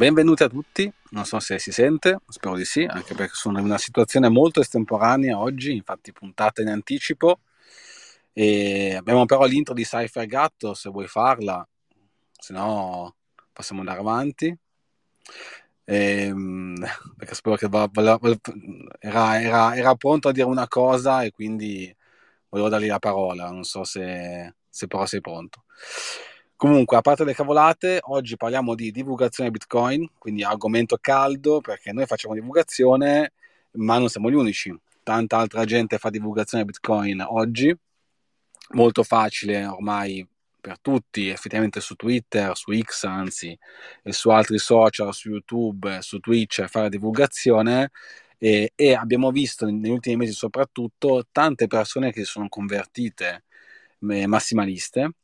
Benvenuti a tutti, non so se si sente, spero di sì, anche perché sono in una situazione molto estemporanea oggi, infatti puntata in anticipo. E abbiamo però l'intro di Cypher Gatto, se vuoi farla, se no possiamo andare avanti. E, ehm, perché spero che va, va, va, era, era, era, pronto a dire una cosa e quindi volevo dargli la parola, non so se, se però sei pronto. Comunque, a parte le cavolate, oggi parliamo di divulgazione Bitcoin, quindi argomento caldo perché noi facciamo divulgazione, ma non siamo gli unici. Tanta altra gente fa divulgazione Bitcoin oggi, molto facile ormai per tutti, effettivamente su Twitter, su X anzi, e su altri social, su YouTube, su Twitch, fare divulgazione. E, e abbiamo visto negli ultimi mesi soprattutto tante persone che si sono convertite eh, massimaliste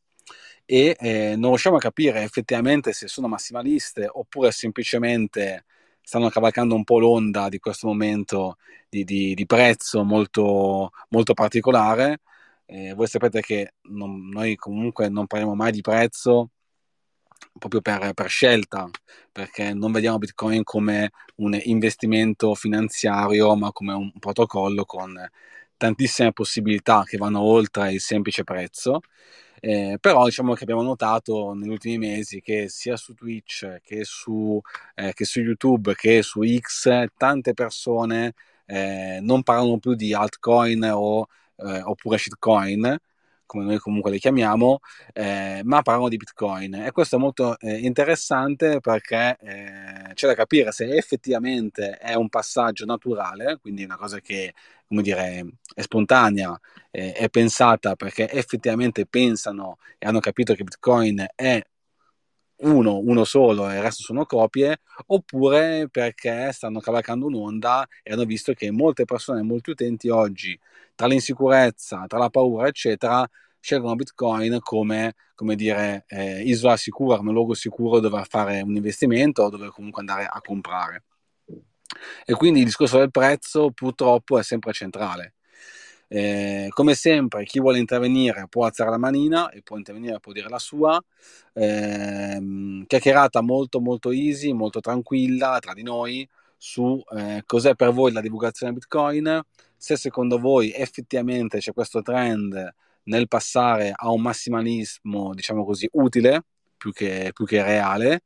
e eh, non riusciamo a capire effettivamente se sono massimaliste oppure semplicemente stanno cavalcando un po' l'onda di questo momento di, di, di prezzo molto, molto particolare. Eh, voi sapete che non, noi comunque non parliamo mai di prezzo proprio per, per, scelta, perché non vediamo Bitcoin come un investimento finanziario, ma come un protocollo con tantissime possibilità che vanno oltre il semplice prezzo. Eh, però diciamo che abbiamo notato negli ultimi mesi che sia su Twitch che su, eh, che su YouTube che su X tante persone eh, non parlano più di altcoin o, eh, oppure shitcoin come noi comunque le chiamiamo, eh, ma parlano di Bitcoin. E questo è molto eh, interessante perché eh, c'è da capire se effettivamente è un passaggio naturale, quindi una cosa che come dire, è spontanea, eh, è pensata perché effettivamente pensano e hanno capito che Bitcoin è uno, uno solo e il resto sono copie, oppure perché stanno cavalcando un'onda e hanno visto che molte persone, molti utenti oggi, tra l'insicurezza, tra la paura, eccetera, scelgono Bitcoin come, come dire, eh, isola sicura, come luogo sicuro dove fare un investimento o dove comunque andare a comprare. E quindi il discorso del prezzo purtroppo è sempre centrale. Eh, come sempre, chi vuole intervenire può alzare la manina e può intervenire, può dire la sua. Eh, chiacchierata molto, molto easy, molto tranquilla tra di noi su eh, cos'è per voi la divulgazione Bitcoin, se secondo voi effettivamente c'è questo trend nel passare a un massimalismo, diciamo così, utile più che, più che reale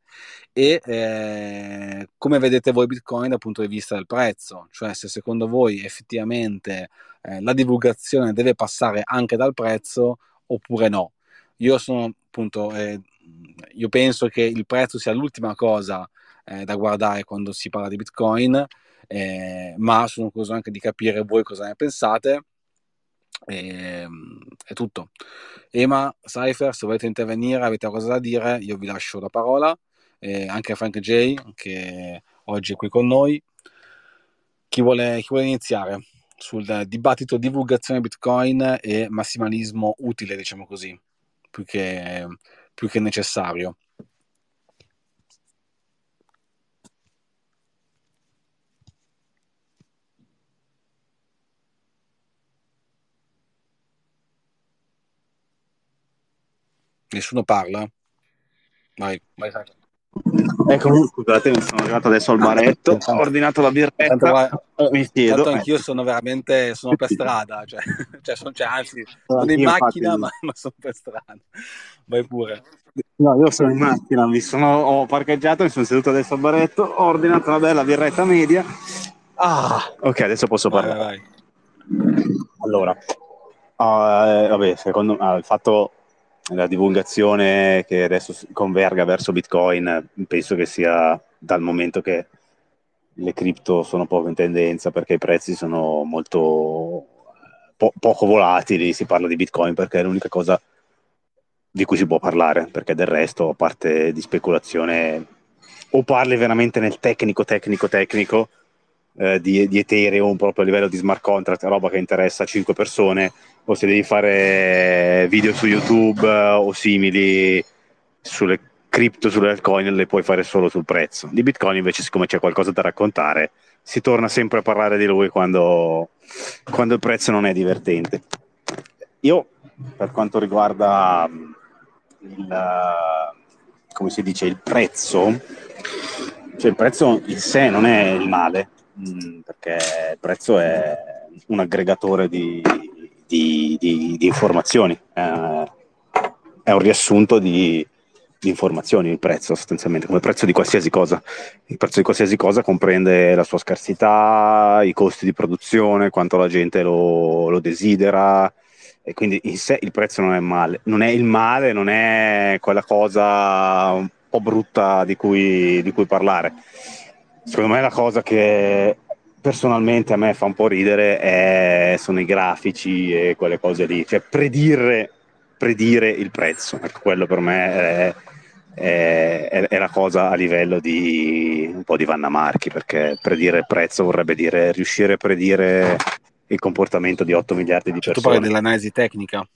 e eh, come vedete voi Bitcoin dal punto di vista del prezzo, cioè se secondo voi effettivamente eh, la divulgazione deve passare anche dal prezzo oppure no. Io sono appunto, eh, io penso che il prezzo sia l'ultima cosa eh, da guardare quando si parla di Bitcoin, eh, ma sono curioso anche di capire voi cosa ne pensate e, ehm, è tutto. Ema, Cypher, se volete intervenire, avete qualcosa da dire, io vi lascio la parola. E anche a Frank J, che oggi è qui con noi. Chi vuole, chi vuole iniziare sul dibattito divulgazione Bitcoin e massimalismo utile, diciamo così, più che, più che necessario? Nessuno parla? Vai, vai. Ecco, scusate, mi sono arrivato adesso al baretto, ho ordinato la birretta, tanto, mi chiedo. Tanto anch'io sono veramente, sono per strada, cioè, cioè, sono, cioè anzi, sono in macchina ma, ma, sono per strada. Vai pure. No, io sono in macchina, mi sono, ho parcheggiato, mi sono seduto adesso al baretto, ho ordinato una bella birretta media. Ah, ok, adesso posso parlare. Vai, vai. Allora, uh, vabbè, secondo me uh, il fatto la divulgazione che adesso converga verso Bitcoin, penso che sia dal momento che le cripto sono poco in tendenza perché i prezzi sono molto po- poco volatili, si parla di Bitcoin perché è l'unica cosa di cui si può parlare, perché del resto, a parte di speculazione, o parli veramente nel tecnico, tecnico, tecnico eh, di, di Ethereum proprio a livello di smart contract, roba che interessa a 5 persone, o se devi fare video su YouTube eh, o simili sulle cripto, sulle altcoin, le puoi fare solo sul prezzo. Di Bitcoin invece, siccome c'è qualcosa da raccontare, si torna sempre a parlare di lui quando, quando il prezzo non è divertente. Io, per quanto riguarda il, come si dice, il prezzo, cioè, il prezzo in sé non è il male, mh, perché il prezzo è un aggregatore di, di, di, di informazioni, eh, è un riassunto di, informazioni il prezzo sostanzialmente, come il prezzo di qualsiasi cosa. Il prezzo di qualsiasi cosa comprende la sua scarsità, i costi di produzione, quanto la gente lo, lo desidera, e quindi in sé il prezzo non è male, non è il male, non è quella cosa un po' brutta di cui, di cui parlare. Secondo me la cosa che personalmente a me fa un po' ridere è, sono i grafici e quelle cose lì, cioè predire, predire il prezzo, ecco, quello per me è, è, è, la cosa a livello di un po' di Vanna Marchi, perché predire il prezzo vorrebbe dire riuscire a predire il comportamento di 8 miliardi di cioè, persone. Tu parli dell'analisi tecnica,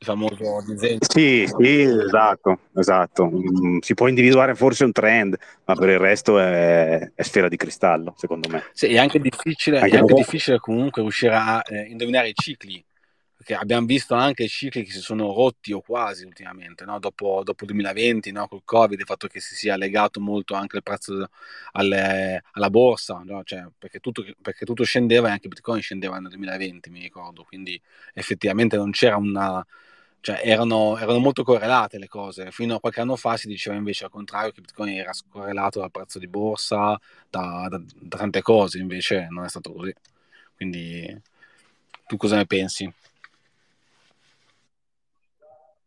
il famoso disegno. Sì, sì, esatto, esatto. Mm, si può individuare forse un trend, ma per il resto è, è sfera di cristallo, secondo me. Sì, è anche difficile, anche è anche difficile comunque riuscire a eh, indovinare i cicli perché abbiamo visto anche cicli che si sono rotti o quasi ultimamente, no? dopo, dopo, il 2020, no? col Covid, il fatto che si sia legato molto anche il prezzo alle, alla borsa, no? cioè, perché, tutto, perché, tutto, scendeva e anche Bitcoin scendeva nel 2020, mi ricordo, quindi effettivamente non c'era una... Cioè, erano, erano molto correlate le cose. Fino a qualche anno fa si diceva invece al contrario che Bitcoin era correlato dal prezzo di borsa, da, da, da tante cose, invece non è stato così. Quindi tu cosa ne pensi?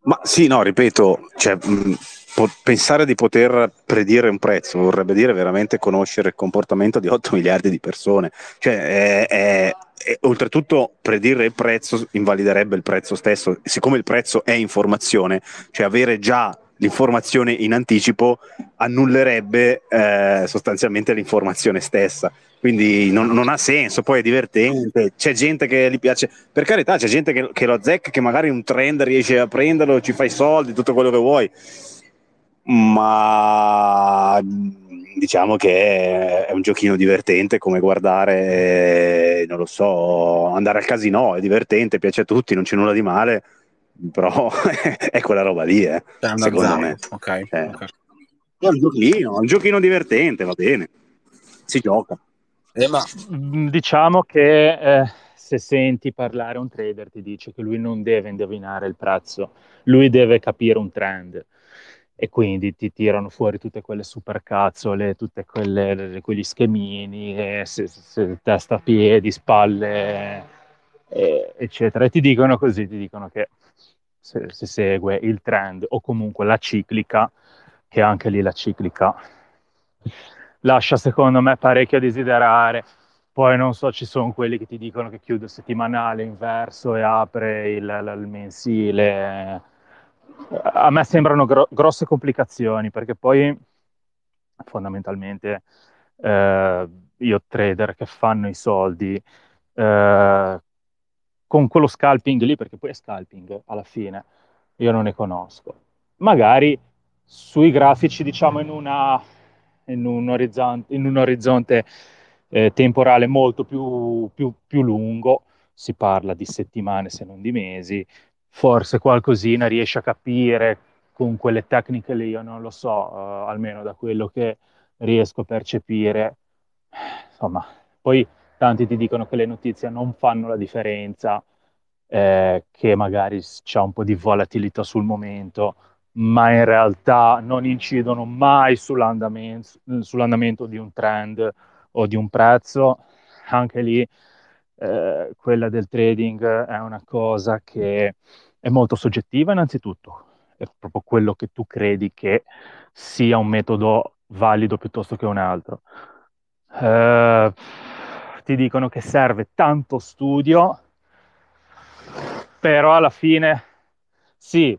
Ma sì, no, ripeto, cioè, mh, po- pensare di poter predire un prezzo vorrebbe dire veramente conoscere il comportamento di 8 miliardi di persone. Cioè, è, è, è, oltretutto, predire il prezzo invaliderebbe il prezzo stesso. Siccome il prezzo è informazione, cioè avere già l'informazione in anticipo annullerebbe eh, sostanzialmente l'informazione stessa quindi non, non, ha senso, poi è divertente, c'è gente che gli piace, per carità c'è gente che, che lo azzecca, che magari un trend riesce a prenderlo, ci fai soldi, tutto quello che vuoi, ma diciamo che è un giochino divertente come guardare, non lo so, andare al casino, è divertente, piace a tutti, non c'è nulla di male, però è quella roba lì, eh, secondo me. Okay, eh. okay. È un giochino, un giochino divertente, va bene, si gioca. Eh, ma... Mm, diciamo che eh, se senti parlare un trader ti dice che lui non deve indovinare il prezzo, lui deve capire un trend e quindi ti tirano fuori tutte quelle supercazzole, tutti quegli schemini, eh, se, se, testa, piedi, spalle, eh, eccetera. E ti dicono così, ti dicono che se, se segue il trend o comunque la ciclica, che anche lì la ciclica lascia secondo me parecchio a desiderare. Poi non so, ci sono quelli che ti dicono che chiude settimanale inverso e apre il, il mensile. A me sembrano gro- grosse complicazioni perché poi fondamentalmente eh, io trader che fanno i soldi eh, con quello scalping lì, perché poi è scalping alla fine, io non ne conosco. Magari sui grafici, diciamo in una in un orizzonte, in un orizzonte eh, temporale molto più, più, più lungo, si parla di settimane se non di mesi, forse qualcosina riesce a capire con quelle tecniche lì, io non lo so, uh, almeno da quello che riesco a percepire. Insomma, poi tanti ti dicono che le notizie non fanno la differenza, eh, che magari c'è un po' di volatilità sul momento, ma in realtà non incidono mai sull'andamento, sull'andamento di un trend o di un prezzo, anche lì eh, quella del trading è una cosa che è molto soggettiva innanzitutto, è proprio quello che tu credi che sia un metodo valido piuttosto che un altro. Eh, ti dicono che serve tanto studio, però alla fine sì,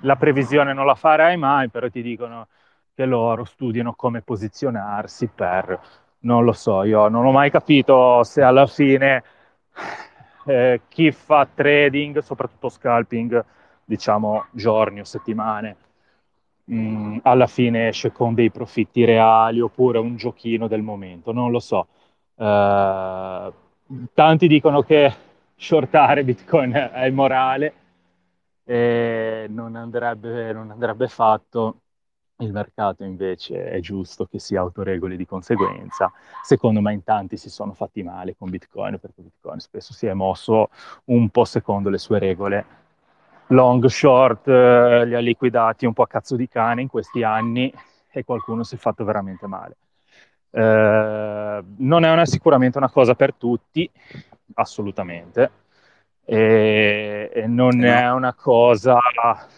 la previsione non la farai mai, però ti dicono che loro studiano come posizionarsi per, non lo so, io non ho mai capito se alla fine eh, chi fa trading, soprattutto scalping, diciamo giorni o settimane, mh, mm, alla fine esce con dei profitti reali oppure un giochino del momento, non lo so. Uh, tanti dicono che shortare Bitcoin è immorale, non andrebbe, non andrebbe fatto. Il mercato invece è giusto che si autoregoli di conseguenza. Secondo me in tanti si sono fatti male con Bitcoin perché Bitcoin spesso si è mosso un po' secondo le sue regole. Long, short, eh, li ha liquidati un po' a cazzo di cane in questi anni e qualcuno si è fatto veramente male. Eh, non è una, sicuramente una cosa per tutti, assolutamente, e, e non no. è una cosa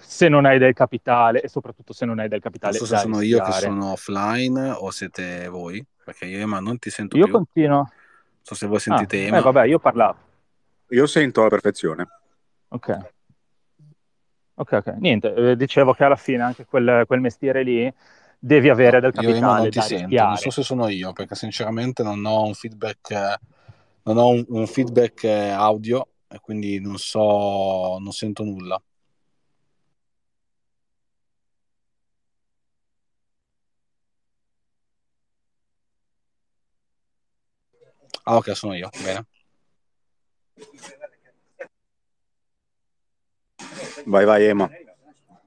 se non hai del capitale e soprattutto se non hai del capitale. Non so se sono io che sono offline o siete voi, perché io ma non ti sento io più. Io continuo. Non so se voi sentite ah, Ema. Eh, vabbè, io parlavo. Io sento alla perfezione. Ok. Ok, ok. Niente, eh, dicevo che alla fine anche quel, quel mestiere lì devi avere del capitale. Io non ti sento, non so se sono io, perché sinceramente non ho un feedback, non ho un, un feedback audio e quindi non so, non sento nulla. Ah, ok, sono io. Bene. Vai, vai, Ema.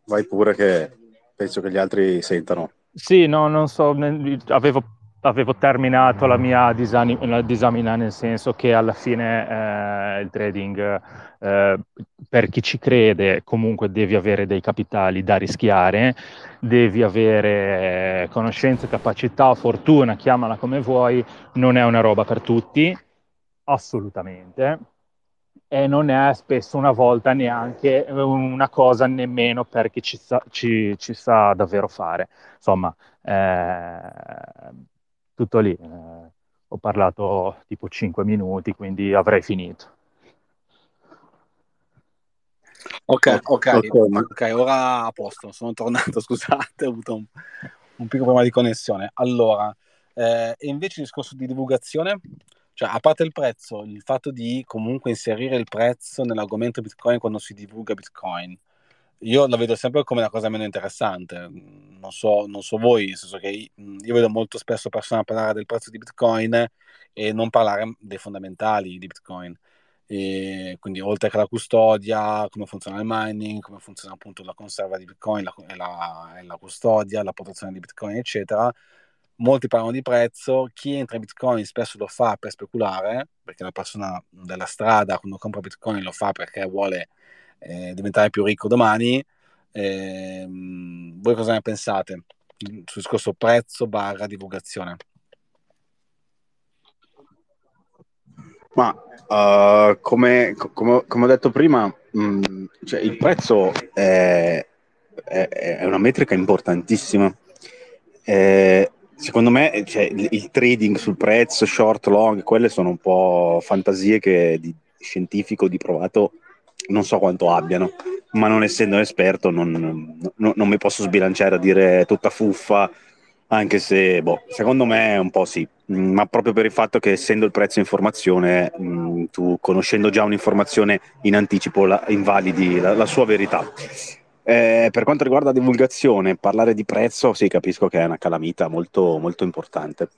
Vai pure che penso che gli altri sentano. Sì, no, non so, avevo avevo terminato la mia disamina, nel senso che alla fine eh, il trading, eh, per chi ci crede, comunque devi avere dei capitali da rischiare, devi avere conoscenze, capacità, fortuna, chiamala come vuoi, non è una roba per tutti, assolutamente. E non è spesso una volta neanche una cosa nemmeno per chi ci sa, ci, ci sa davvero fare. Insomma, eh, tutto lì. Eh, ho parlato tipo 5 minuti, quindi avrei finito. Ok, ok, ok, ora a posto, sono tornato, scusate, ho avuto un, un piccolo problema di connessione. Allora, eh, e invece il discorso di divulgazione, cioè a parte il prezzo, il fatto di comunque inserire il prezzo nell'argomento Bitcoin quando si divulga Bitcoin, io la vedo sempre come una cosa meno interessante. Non so, non so voi, nel senso che io vedo molto spesso persone parlare del prezzo di Bitcoin e non parlare dei fondamentali di Bitcoin. E quindi oltre che la custodia, come funziona il mining, come funziona appunto la conserva di Bitcoin la, la, la custodia, la protezione di Bitcoin, eccetera. Molti parlano di prezzo, chi entra in Bitcoin spesso lo fa per speculare, perché la persona della strada quando compra Bitcoin lo fa perché vuole eh, diventare più ricco domani. Eh, voi cosa ne pensate sul discorso prezzo barra divulgazione? Ma uh, come, come, come, ho detto prima, mh, mm, cioè il prezzo è, è, è, una metrica importantissima. Eh, secondo me cioè, il, il, trading sul prezzo, short, long, quelle sono un po' fantasie che di scientifico, di provato, non so quanto abbiano, ma non essendo un esperto non, non, non mi posso sbilanciare a dire tutta fuffa, anche se boh, secondo me un po' sì, mm, ma proprio per il fatto che essendo il prezzo informazione, mh, mm, tu conoscendo già un'informazione in anticipo la, invalidi la, la, sua verità. Eh, per quanto riguarda divulgazione, parlare di prezzo, sì, capisco che è una calamita molto, molto importante.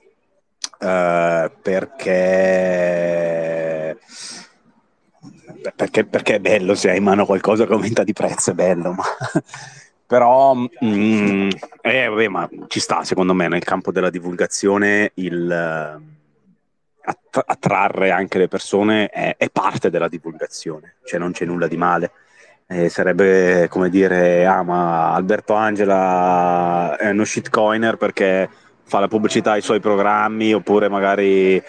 Eh, perché perché, perché, è bello se hai in mano qualcosa che aumenta di prezzo, è bello, ma... però mm, eh, vabbè, ma ci sta secondo me nel campo della divulgazione il eh, attrarre anche le persone è, è, parte della divulgazione, cioè non c'è nulla di male. Eh, sarebbe come dire, ah ma Alberto Angela è uno shitcoiner perché fa la pubblicità ai suoi programmi oppure magari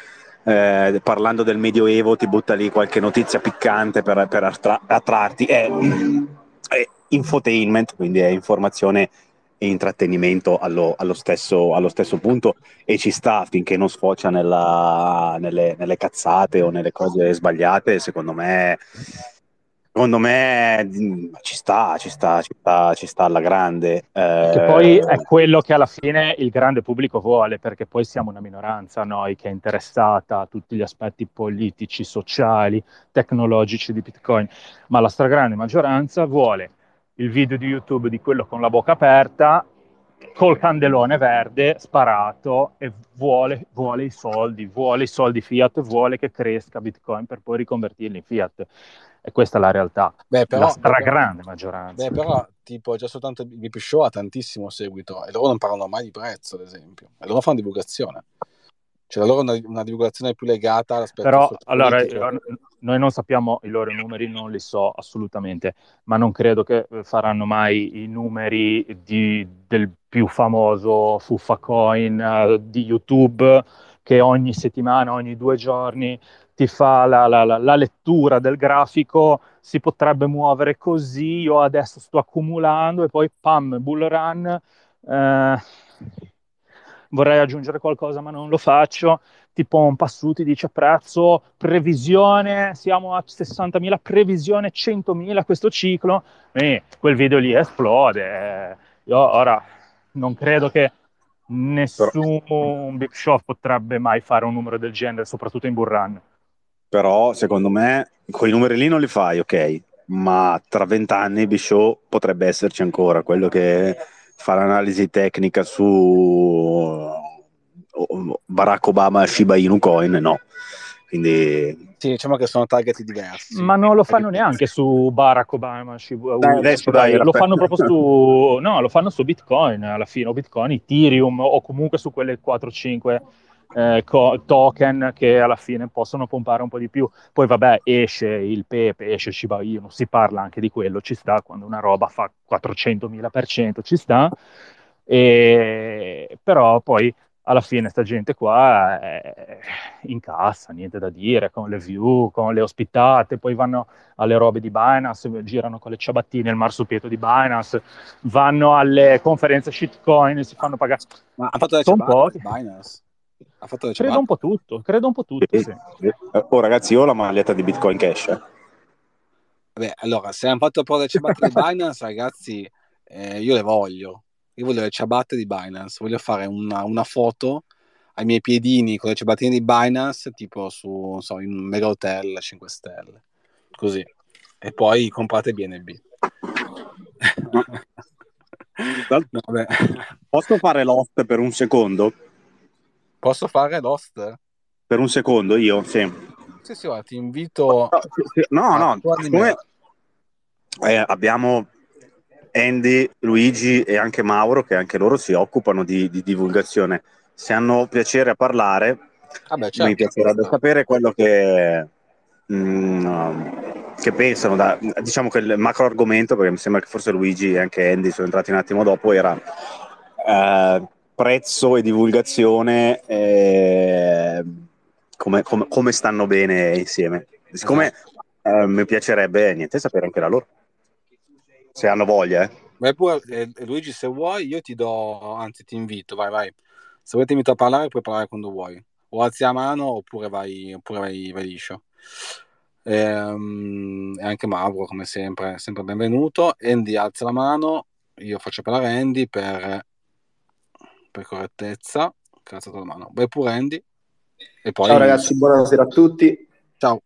eh, parlando del Medioevo ti butta lì qualche notizia piccante per, per attra- attrarti. È, è, infotainment, quindi è informazione e intrattenimento allo, allo, stesso, allo, stesso, punto e ci sta finché non sfocia nella, nelle, nelle cazzate o nelle cose sbagliate, secondo me Secondo me mm, ci sta, ci sta, ci sta, ci sta alla grande. Eh... Che poi è quello che alla fine il grande pubblico vuole, perché poi siamo una minoranza noi che è interessata a tutti gli aspetti politici, sociali, tecnologici di Bitcoin, ma la stragrande maggioranza vuole il video di YouTube di quello con la bocca aperta col candelone verde sparato e vuole, vuole, i soldi, vuole i soldi fiat, vuole che cresca Bitcoin per poi riconvertirli in fiat. E questa è la realtà, beh, però, la stragrande maggioranza. Beh, però, tipo, già soltanto VIP Show ha tantissimo seguito e loro non parlano mai di prezzo, ad esempio, e loro fanno divulgazione. Cioè, loro una, una divulgazione più legata all'aspetto Però, allora, noi non sappiamo i loro numeri, non li so assolutamente, ma non credo che faranno mai i numeri di, del più famoso Fuffa Coin uh, di YouTube che ogni settimana, ogni due giorni ti fa la, la, la, lettura del grafico, si potrebbe muovere così, io adesso sto accumulando e poi pam, bull run. Eh, vorrei aggiungere qualcosa ma non lo faccio, ti pompa su, ti dice prezzo, previsione, siamo a 60.000, previsione 100.000 questo ciclo, e quel video lì esplode. Io ora non credo che nessun big shot potrebbe mai fare un numero del genere, soprattutto in Burran. Però secondo me quei numeri lì non li fai, ok, ma tra vent'anni Bishow potrebbe esserci ancora, quello che fa l'analisi tecnica su Barack Obama e Shiba Inu Coin, no. Quindi... Sì, diciamo che sono target diversi. Ma non lo fanno neanche su Barack Obama, Shiba Inu. Adesso dai, lo fanno proprio su... No, lo fanno su Bitcoin alla fine, o Bitcoin, Ethereum, o comunque su quelle 4-5 eh, co- token che alla fine possono pompare un po' di più. Poi vabbè, esce il Pepe, esce Shiba Inu, si parla anche di quello, ci sta, quando una roba fa 400.000% ci sta, e... però poi alla fine sta gente qua è in cassa, niente da dire, con le view, con le ospitate, poi vanno alle robe di Binance, girano con le ciabattine, il marsupietto di Binance, vanno alle conferenze shitcoin, si fanno pagare. Ma ha fatto le ciabatte Binance? Ha fatto credo un po' tutto, credo un po' tutto, sì. Oh ragazzi, io ho la maglietta di Bitcoin Cash. Eh. Beh, allora, se hanno fatto proprio le ciabatte di Binance, ragazzi, eh, io le voglio io voglio le ciabatte di Binance, voglio fare una, una foto ai miei piedini con le ciabattine di Binance, tipo su, so, in un mega hotel 5 stelle, così. E poi comprate BNB. no, Posso fare l'host per un secondo? Posso fare l'host? Per un secondo io, sì. Sì, sì, guarda, ti invito... No, no, no siccome eh, abbiamo Andy, Luigi e anche Mauro, che anche loro si occupano di, di divulgazione. Se hanno piacere a parlare, ah beh, certo. mi piacerebbe sapere quello che, mh, mm, che pensano. Da, diciamo che il macro argomento, perché mi sembra che forse Luigi e anche Andy sono entrati un attimo dopo, era eh, prezzo e divulgazione, eh, come, come, come, stanno bene insieme. Siccome eh, mi piacerebbe niente, sapere anche da loro se hanno voglia. Eh. Vai pure, eh, Luigi, se vuoi, io ti do, anzi ti invito, vai, vai. Se vuoi ti invito a parlare, puoi parlare quando vuoi. O alzi la mano oppure vai, oppure vai, vai liscio. Ehm, e anche Mauro, come sempre, sempre benvenuto. Andy alza la mano, io faccio parlare Andy per, per correttezza. Grazie la mano. Vai pure Andy. E poi... Ciao ragazzi, buonasera a tutti. Ciao.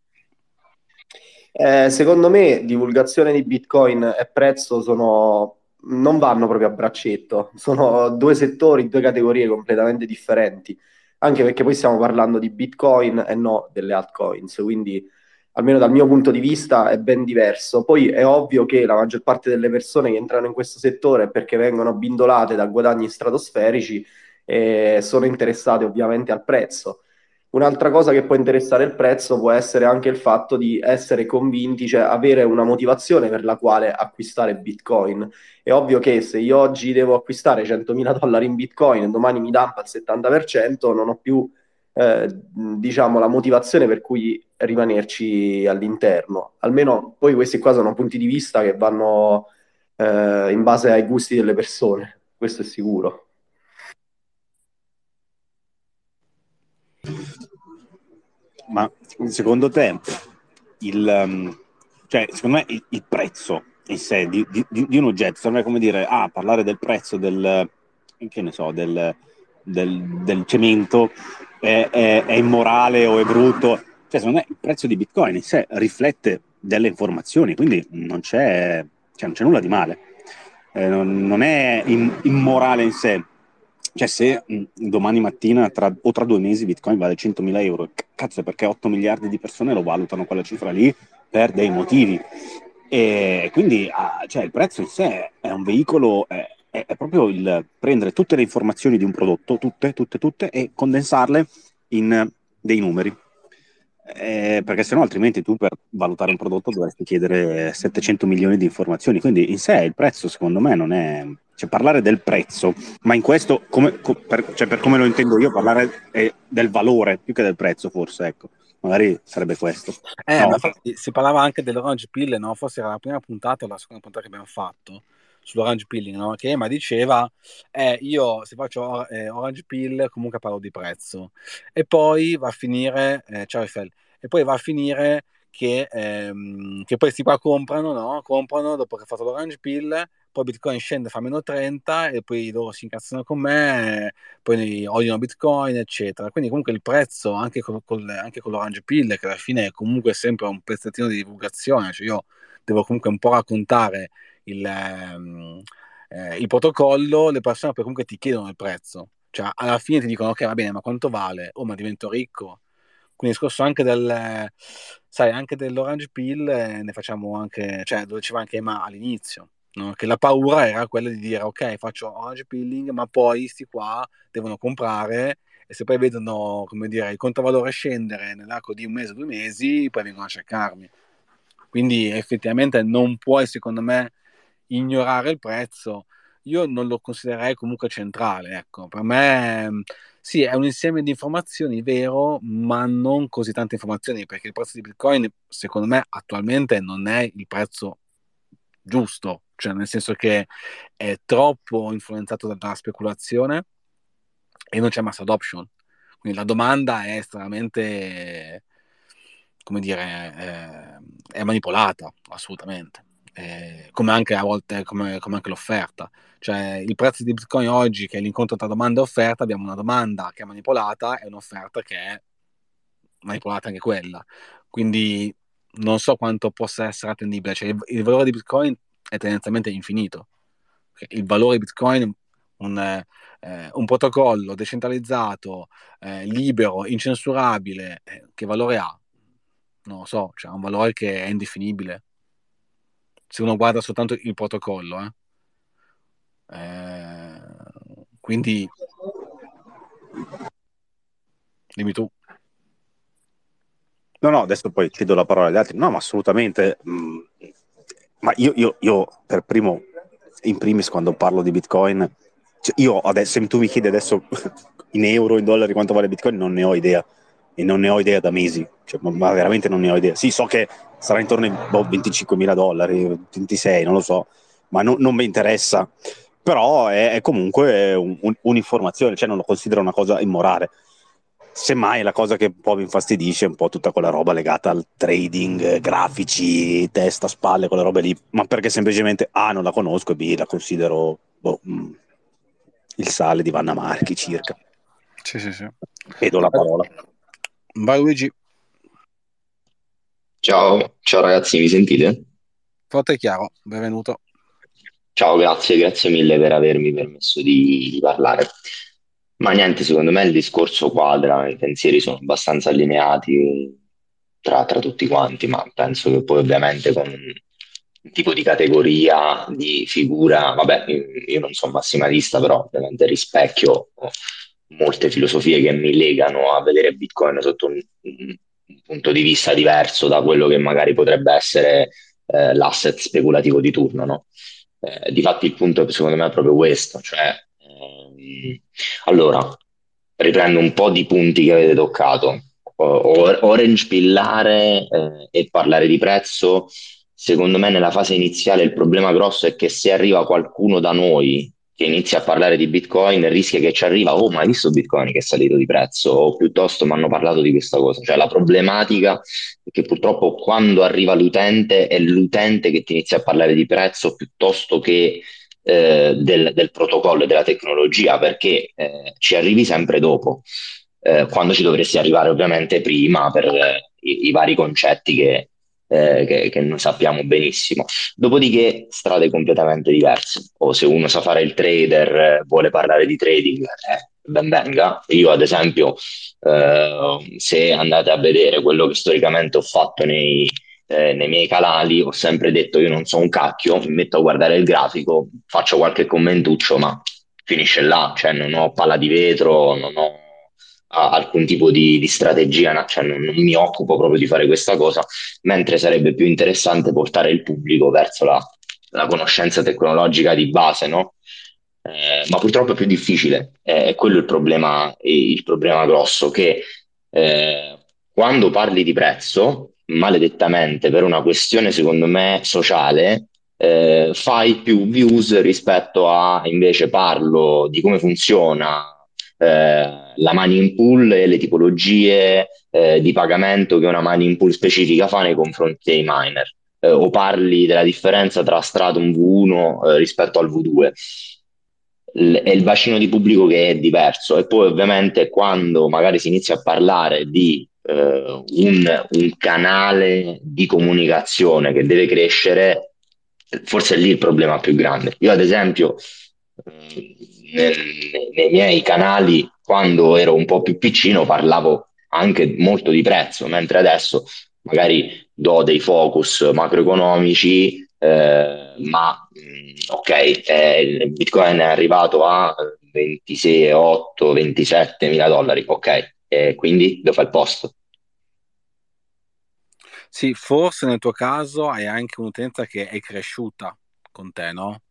Eh, secondo me divulgazione di Bitcoin e prezzo sono, non vanno proprio a braccetto, sono due settori, due categorie completamente differenti, anche perché poi stiamo parlando di Bitcoin e no delle altcoins, quindi almeno dal mio punto di vista è ben diverso. Poi è ovvio che la maggior parte delle persone che entrano in questo settore è perché vengono bindolate da guadagni stratosferici e sono interessate ovviamente al prezzo. Un'altra cosa che può interessare il prezzo può essere anche il fatto di essere convinti, cioè avere una motivazione per la quale acquistare Bitcoin. È ovvio che se io oggi devo acquistare 100.000 dollari in Bitcoin e domani mi dampa il 70%, non ho più eh, diciamo la motivazione per cui rimanerci all'interno. Almeno poi questi qua sono punti di vista che vanno eh, in base ai gusti delle persone, questo è sicuro. Ma secondo te, il, um, cioè, secondo me il, il, prezzo in sé di, di, di, un oggetto, secondo me come dire, ah, parlare del prezzo del, che ne so, del, del, del cemento è, è, è, immorale o è brutto. Cioè, secondo me il prezzo di Bitcoin in sé riflette delle informazioni, quindi non c'è, cioè, non c'è nulla di male. eh, non, non, è in, immorale in sé. Cioè, se mh, domani mattina tra, o tra due mesi Bitcoin vale 100.000 euro, cazzo, perché 8 miliardi di persone lo valutano quella cifra lì per dei motivi. E quindi ah, cioè, il prezzo in sé è un veicolo, è, è, proprio il prendere tutte le informazioni di un prodotto, tutte, tutte, tutte, e condensarle in dei numeri. Eh, perché sennò altrimenti tu per valutare un prodotto dovresti chiedere 700 milioni di informazioni. Quindi in sé il prezzo, secondo me, non è. Cioè, parlare del prezzo, ma in questo, come, co, per, cioè, per, come lo intendo io, parlare è del valore più che del prezzo, forse, ecco. Magari sarebbe questo. Eh, no. si parlava anche dell'orange pill, no? Forse era la prima puntata o la seconda puntata che abbiamo fatto sull'orange pilling, no? che Emma diceva, eh, io se faccio eh, orange pill comunque parlo di prezzo. E poi va a finire, eh, ciao Eiffel, e poi va a finire che, ehm, che questi qua comprano, no? comprano dopo che ha fatto l'orange pill, poi Bitcoin scende, fa meno 30 e poi loro si incazzano con me, poi odiano Bitcoin, eccetera. Quindi comunque il prezzo, anche con, con, anche con l'orange pill, che alla fine è comunque sempre un pezzettino di divulgazione, cioè io devo comunque un po' raccontare il, ehm, eh, il protocollo, le persone poi comunque ti chiedono il prezzo. Cioè, alla fine ti dicono, ok, va bene, ma quanto vale? Oh, ma divento ricco. Quindi il discorso anche del, sai, anche dell'orange pill eh, ne facciamo anche, cioè, lo diceva anche Emma all'inizio, no? che la paura era quella di dire, ok, faccio orange pilling, ma poi sti qua devono comprare e se poi vedono, come dire, il controvalore scendere nell'arco di un mese o due mesi, poi vengono a cercarmi. Quindi effettivamente non puoi, secondo me, ignorare il prezzo, io non lo considererei comunque centrale. Ecco. Per me sì, è un insieme di informazioni vero, ma non così tante informazioni, perché il prezzo di Bitcoin, secondo me, attualmente non è il prezzo giusto, cioè nel senso che è troppo influenzato dalla speculazione e non c'è mass adoption. Quindi la domanda è estremamente, come dire, è, è manipolata, assolutamente eh, come anche a volte come, come, anche l'offerta. Cioè il prezzo di Bitcoin oggi, che è l'incontro tra domanda e offerta, abbiamo una domanda che è manipolata e un'offerta che è manipolata anche quella. Quindi non so quanto possa essere attendibile. Cioè, il, il valore di Bitcoin è tendenzialmente infinito. Il valore di Bitcoin un, eh, un protocollo decentralizzato, eh, libero, incensurabile, eh, che valore ha? Non lo so, cioè ha un valore che è indefinibile se uno guarda soltanto il protocollo. Eh. Eh, quindi, dimmi tu. No, no, adesso poi chiedo la parola agli altri. No, ma assolutamente. Mm, ma io, io, io, per primo, in primis, quando parlo di Bitcoin, cioè io adesso, se tu mi chiedi adesso in euro, in dollari quanto vale Bitcoin, non ne ho idea. E non ne ho idea da mesi. Cioè, ma veramente non ne ho idea. Sì, so che sarà intorno ai boh, 25 mila dollari, 26, non lo so, ma no, non mi interessa. Però è, è comunque un, un, un'informazione, cioè non lo considero una cosa immorale. Semmai la cosa che un po' mi infastidisce è un po' tutta quella roba legata al trading, grafici, testa, spalle, quelle robe lì, ma perché semplicemente A non la conosco e B la considero boh, mm, il sale di Vanna Marchi circa. Sì, sì, sì. Vedo la parola. Vai Luigi. Ciao, ciao ragazzi, mi sentite? Forte e chiaro, benvenuto. Ciao, grazie, grazie mille per avermi permesso di, di parlare. Ma niente, secondo me il discorso quadra, i pensieri sono abbastanza allineati tra, tra tutti quanti, ma penso che poi ovviamente con un tipo di categoria, di figura, vabbè, io non sono massimalista, però ovviamente rispecchio molte filosofie che mi legano a vedere Bitcoin sotto un, un un punto di vista diverso da quello che magari potrebbe essere eh, l'asset speculativo di turno. No? Eh, difatti il punto secondo me è proprio questo, cioè ehm, allora riprendo un po' di punti che avete toccato. Orange pillare eh, e parlare di prezzo, secondo me nella fase iniziale il problema grosso è che se arriva qualcuno da noi che inizia a parlare di Bitcoin rischia che ci arriva, oh ma hai visto Bitcoin che è salito di prezzo o piuttosto mi hanno parlato di questa cosa. Cioè la problematica è che purtroppo quando arriva l'utente è l'utente che ti inizia a parlare di prezzo piuttosto che eh, del, del, protocollo e della tecnologia perché eh, ci arrivi sempre dopo, eh, quando ci dovresti arrivare ovviamente prima per eh, i, i, vari concetti che, eh, che, che noi sappiamo benissimo. Dopodiché, strade completamente diverse. O se uno sa fare il trader, eh, vuole parlare di trading, eh, ben venga. Io, ad esempio, eh, se andate a vedere quello che storicamente ho fatto nei, eh, nei miei canali, ho sempre detto io non so un cacchio, mi metto a guardare il grafico, faccio qualche commentuccio, ma finisce là, cioè non ho palla di vetro, non ho alcun tipo di, di strategia, cioè non, non, mi occupo proprio di fare questa cosa, mentre sarebbe più interessante portare il pubblico verso la, la conoscenza tecnologica di base, no? Eh, ma purtroppo è più difficile, eh, è quello il problema, il problema grosso, che eh, quando parli di prezzo, maledettamente per una questione secondo me sociale, eh, fai più views rispetto a invece parlo di come funziona eh, la money in pool e le tipologie eh, di pagamento che una money in pool specifica fa nei confronti dei miner. Eh, o parli della differenza tra Stratum V1 eh, rispetto al V2. L- è il bacino di pubblico che è diverso e poi ovviamente quando magari si inizia a parlare di uh, un, un, canale di comunicazione che deve crescere, forse è lì il problema più grande. Io ad esempio nel, nei miei canali, quando ero un po' più piccino, parlavo anche molto di prezzo, mentre adesso magari do dei focus macroeconomici, eh, ma ok, eh, il Bitcoin è arrivato a 26,8, 27 mila dollari, ok, e quindi dove fa il posto? Sì, forse nel tuo caso hai anche un'utenza che è cresciuta con te, no?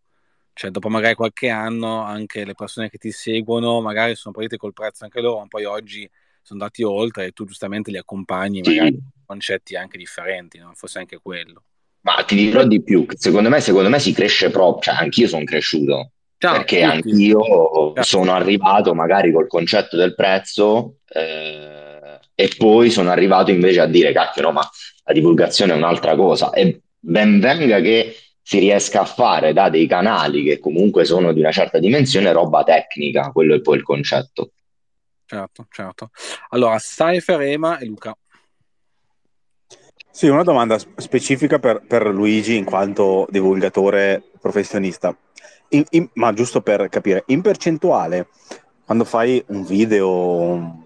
Cioè dopo magari qualche anno anche le persone che ti seguono magari sono partite col prezzo anche loro, ma poi oggi sono andati oltre e tu giustamente li accompagni sì. magari con concetti anche differenti, no? forse anche quello. Ma ti dirò di più, secondo me, secondo me si cresce proprio, cioè anch'io sono cresciuto, Ciao, perché tutti. anch'io Ciao. sono arrivato magari col concetto del prezzo eh, e poi sono arrivato invece a dire, cacchio no, ma la divulgazione è un'altra cosa e ben venga che si riesca a fare da dei canali che comunque sono di una certa dimensione roba tecnica, quello è poi il concetto. Certo, certo. Allora, Cypher, Ema e Luca. Sì, una domanda specifica per, per Luigi in quanto divulgatore professionista. In, in, ma giusto per capire, in percentuale, quando fai un video, un,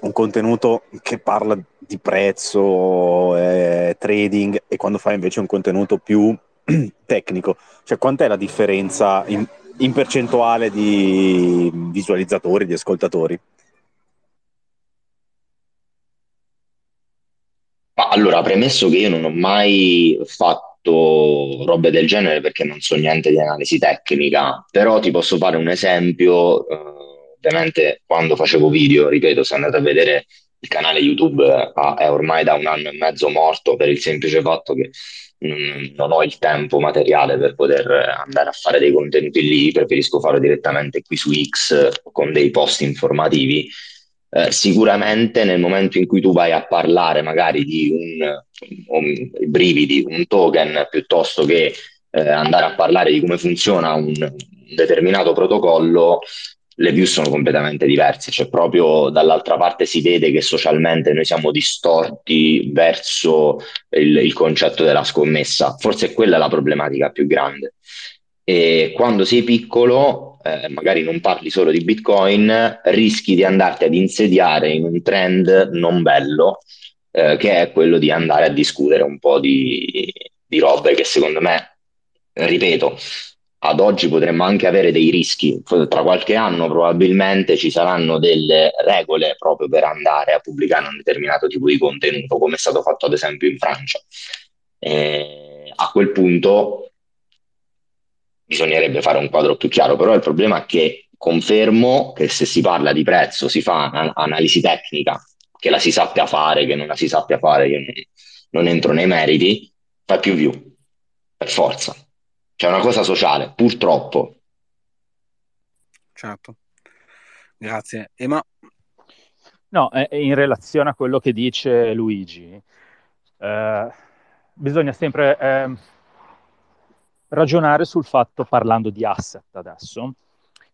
un contenuto che parla di prezzo, eh, trading, e quando fai invece un contenuto più tecnico, cioè quant'è la differenza in, in percentuale di visualizzatori, di ascoltatori? allora, premesso che io non ho mai fatto robe del genere perché non so niente di analisi tecnica, però ti posso fare un esempio. Eh, ovviamente, quando facevo video, ripeto, se andate a vedere il canale YouTube, eh, è ormai da un anno e mezzo morto per il semplice fatto che non ho il tempo materiale per poter andare a fare dei contenuti lì, preferisco farlo direttamente qui su X con dei post informativi. Eh, sicuramente nel momento in cui tu vai a parlare magari di un, un brividi, un token, piuttosto che eh, andare a parlare di come funziona un, un determinato protocollo, le view sono completamente diverse, cioè proprio dall'altra parte si vede che socialmente noi siamo distorti verso il, il concetto della scommessa, forse quella è la problematica più grande. E quando sei piccolo, eh, magari non parli solo di Bitcoin, rischi di andarti ad insediare in un trend non bello, eh, che è quello di andare a discutere un po' di, di robe che secondo me, ripeto, ad oggi potremmo anche avere dei rischi. Tra qualche anno probabilmente ci saranno delle regole proprio per andare a pubblicare un determinato tipo di contenuto, come è stato fatto ad esempio in Francia. E a quel punto bisognerebbe fare un quadro più chiaro, però il problema è che confermo che se si parla di prezzo, si fa un'analisi tecnica, che la si sappia fare, che non la si sappia fare, non, non entro nei meriti, fa più view, per forza. C'è una cosa sociale, purtroppo. Certo. Grazie. Emma? No, in relazione a quello che dice Luigi, eh, bisogna sempre eh, ragionare sul fatto, parlando di asset adesso,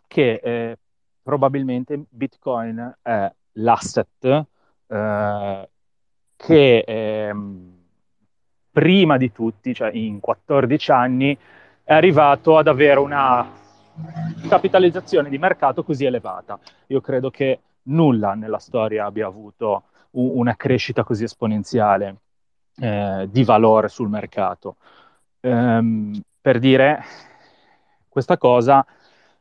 che eh, probabilmente Bitcoin è l'asset eh, che ehm, prima di tutti, cioè in 14 anni, è arrivato ad avere una capitalizzazione di mercato così elevata. Io credo che nulla nella storia abbia avuto una crescita così esponenziale eh, di valore sul mercato. Ehm, per dire, questa cosa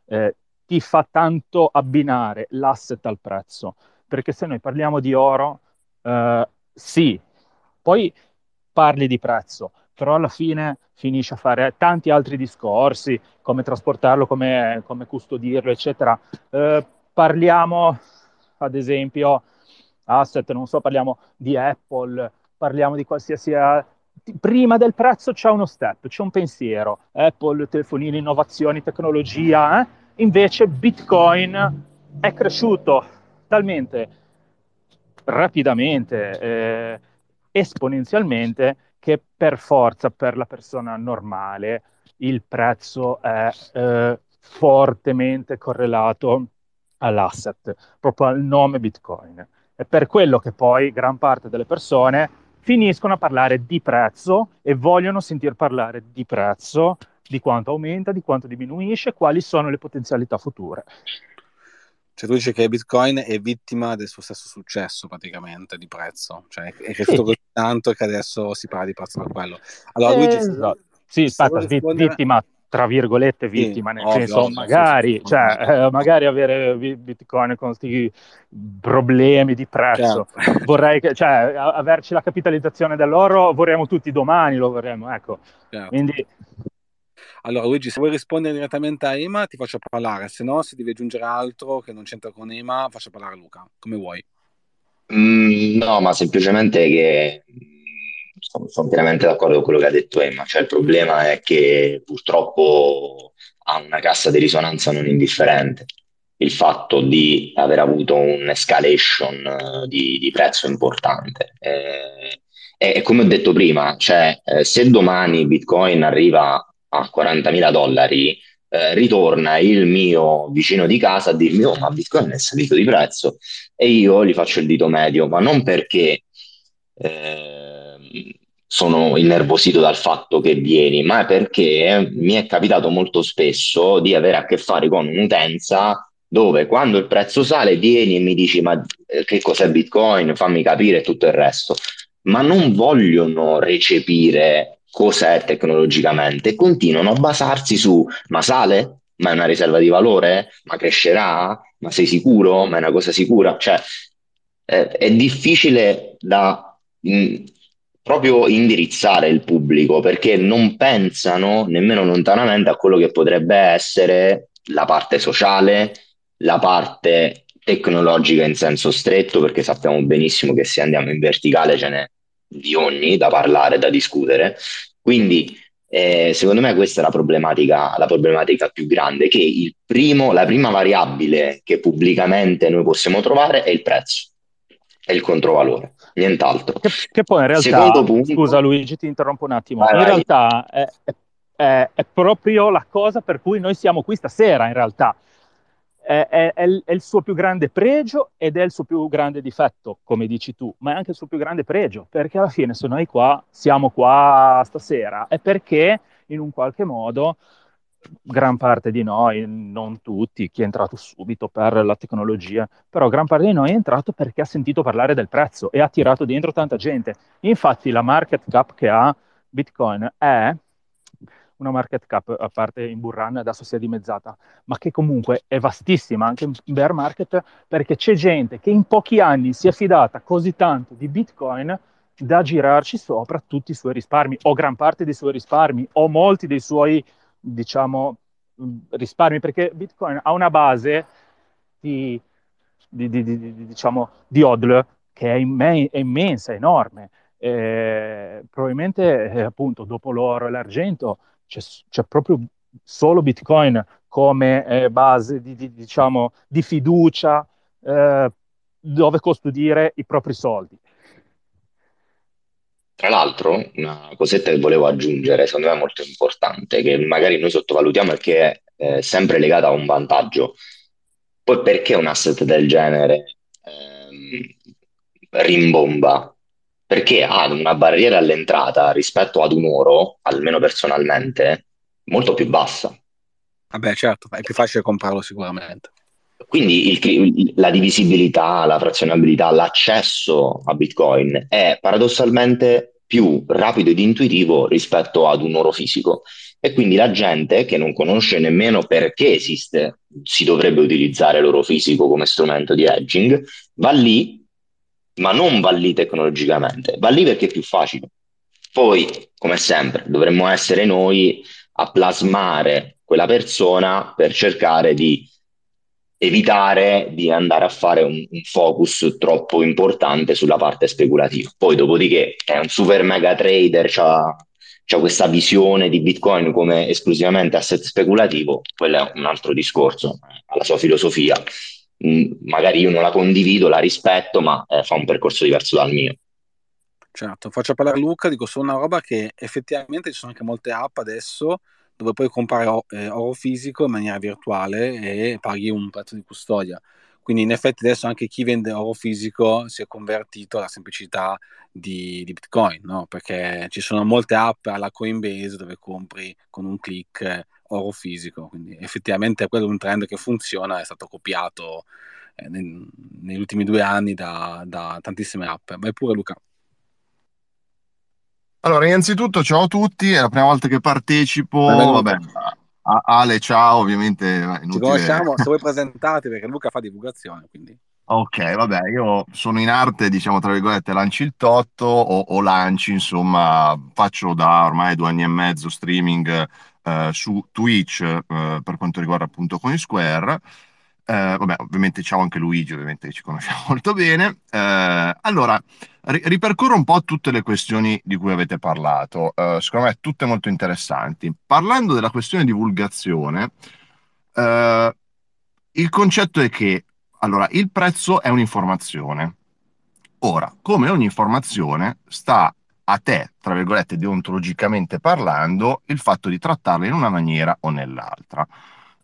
eh, ti fa tanto abbinare l'asset al prezzo, perché se noi parliamo di oro, eh, sì, poi parli di prezzo, però alla fine finisce a fare tanti altri discorsi, come trasportarlo, come, come custodirlo, eccetera. Eh, parliamo, ad esempio, asset, non so, parliamo di Apple, parliamo di qualsiasi... Prima del prezzo c'è uno step, c'è un pensiero. Apple, telefonini, innovazioni, tecnologia. Eh? Invece Bitcoin è cresciuto talmente rapidamente, eh, esponenzialmente, che per forza per la persona normale il prezzo è eh, fortemente correlato all'asset, proprio al nome Bitcoin. È per quello che poi gran parte delle persone finiscono a parlare di prezzo e vogliono sentir parlare di prezzo, di quanto aumenta, di quanto diminuisce, quali sono le potenzialità future. Cioè tu dici che Bitcoin è vittima del suo stesso successo praticamente di prezzo, cioè è cresciuto sì. così tanto che adesso si parla di prezzo per quello. Allora Luigi, esatto. sì, aspetta, rispondere... vittima tra virgolette vittima, sì, nel ovvio, senso ovvio, magari, sì, cioè, eh, magari avere Bitcoin con questi problemi di prezzo, certo. vorrei che, cioè, averci la capitalizzazione dell'oro vorremmo tutti domani, lo vorremmo, ecco. Certo. Quindi allora, Luigi, se vuoi rispondere direttamente a Ema, ti faccio parlare, se no, se devi aggiungere altro che non c'entra con Ema, faccio parlare a Luca, come vuoi. Mm, no, ma semplicemente che sono, sono, pienamente d'accordo con quello che ha detto Emma, cioè il problema è che purtroppo ha una cassa di risonanza non indifferente. Il fatto di aver avuto un'escalation eh, di, di prezzo importante. Eh, e come ho detto prima, cioè, eh, se domani Bitcoin arriva a 40.000 dollari, eh, ritorna il mio vicino di casa a dirmi oh ma Bitcoin è salito di prezzo. E io gli faccio il dito medio, ma non perché eh, sono innervosito dal fatto che vieni, ma perché mi è capitato molto spesso di avere a che fare con un'utenza dove quando il prezzo sale vieni e mi dici ma eh, che cos'è Bitcoin, fammi capire tutto il resto, ma non vogliono recepire cosa è tecnologicamente e continuano a basarsi su ma sale? Ma è una riserva di valore? Ma crescerà? Ma sei sicuro? Ma è una cosa sicura? Cioè, è, è difficile da in, proprio indirizzare il pubblico perché non pensano nemmeno lontanamente a quello che potrebbe essere la parte sociale, la parte tecnologica in senso stretto, perché sappiamo benissimo che se andiamo in verticale ce n'è di ogni da parlare, da discutere. Quindi eh, secondo me questa è la problematica, la problematica più grande, che primo, la prima variabile che pubblicamente noi possiamo trovare è il prezzo, è il controvalore, nient'altro. Che, che poi in realtà, punto, scusa Luigi ti interrompo un attimo, vai, in vai. realtà è, è, è proprio la cosa per cui noi siamo qui stasera in realtà è, è, è, il suo più grande pregio ed è il suo più grande difetto, come dici tu, ma è anche il suo più grande pregio, perché alla fine se noi qua siamo qua stasera è perché in un qualche modo gran parte di noi, non tutti, chi è entrato subito per la tecnologia, però gran parte di noi è entrato perché ha sentito parlare del prezzo e ha tirato dentro tanta gente. Infatti la market cap che ha Bitcoin è una market cap, a parte in Burran adesso si è dimezzata, ma che comunque è vastissima anche in bear market perché c'è gente che in pochi anni si è fidata così tanto di Bitcoin da girarci sopra tutti i suoi risparmi o gran parte dei suoi risparmi o molti dei suoi, diciamo, risparmi perché Bitcoin ha una base di, di, di, di diciamo, di hodl che è, imme- è immensa, enorme. Eh, probabilmente eh, appunto dopo l'oro e l'argento c'è, c'è proprio solo Bitcoin come eh, base di, di, diciamo, di fiducia eh, dove custodire i propri soldi. Tra l'altro, una cosetta che volevo aggiungere, secondo me molto importante, che magari noi sottovalutiamo e che è eh, sempre legata a un vantaggio. Poi perché un asset del genere ehm, rimbomba? Perché ha una barriera all'entrata rispetto ad un oro, almeno personalmente, molto più bassa. Vabbè, certo, è più facile comprarlo sicuramente. Quindi il, la divisibilità, la frazionabilità, l'accesso a Bitcoin è paradossalmente più rapido ed intuitivo rispetto ad un oro fisico. E quindi la gente che non conosce nemmeno perché esiste, si dovrebbe utilizzare l'oro fisico come strumento di hedging, va lì ma non va lì tecnologicamente, va lì perché è più facile. Poi, come sempre, dovremmo essere noi a plasmare quella persona per cercare di evitare di andare a fare un, un, focus troppo importante sulla parte speculativa. Poi, dopodiché, è un super mega trader, c'ha questa visione di Bitcoin come esclusivamente asset speculativo, quello è un altro discorso, alla sua filosofia magari io non la condivido, la rispetto, ma eh, fa un percorso diverso dal mio. Certo, faccio parlare Luca, dico solo una roba che effettivamente ci sono anche molte app adesso dove puoi comprare oro, eh, oro fisico in maniera virtuale e paghi un prezzo di custodia. Quindi in effetti adesso anche chi vende oro fisico si è convertito alla semplicità di, di Bitcoin, no? perché ci sono molte app alla Coinbase dove compri con un click oro fisico, quindi effettivamente quello è un trend che funziona, è stato copiato eh, nel, negli ultimi due anni da, da tantissime app. Vai pure Luca. Allora, innanzitutto ciao a tutti, è la prima volta che partecipo, vabbè, Ale ciao, ovviamente inutile. Ci conosciamo, se vuoi presentarti perché Luca fa divulgazione, quindi... Ok, vabbè, io sono in arte, diciamo, tra virgolette, lanci il totto o, o lanci, insomma, faccio da ormai due anni e mezzo streaming eh, su Twitch eh, per quanto riguarda appunto CoinSquare. Eh, vabbè, ovviamente ciao anche Luigi, ovviamente ci conosciamo molto bene. Eh, allora, ri- ripercorro un po' tutte le questioni di cui avete parlato, eh, secondo me tutte molto interessanti. Parlando della questione divulgazione, il concetto è che allora, il prezzo è un'informazione. Ora, come ogni informazione, sta a te, tra virgolette, deontologicamente parlando, il fatto di trattarla in una maniera o nell'altra.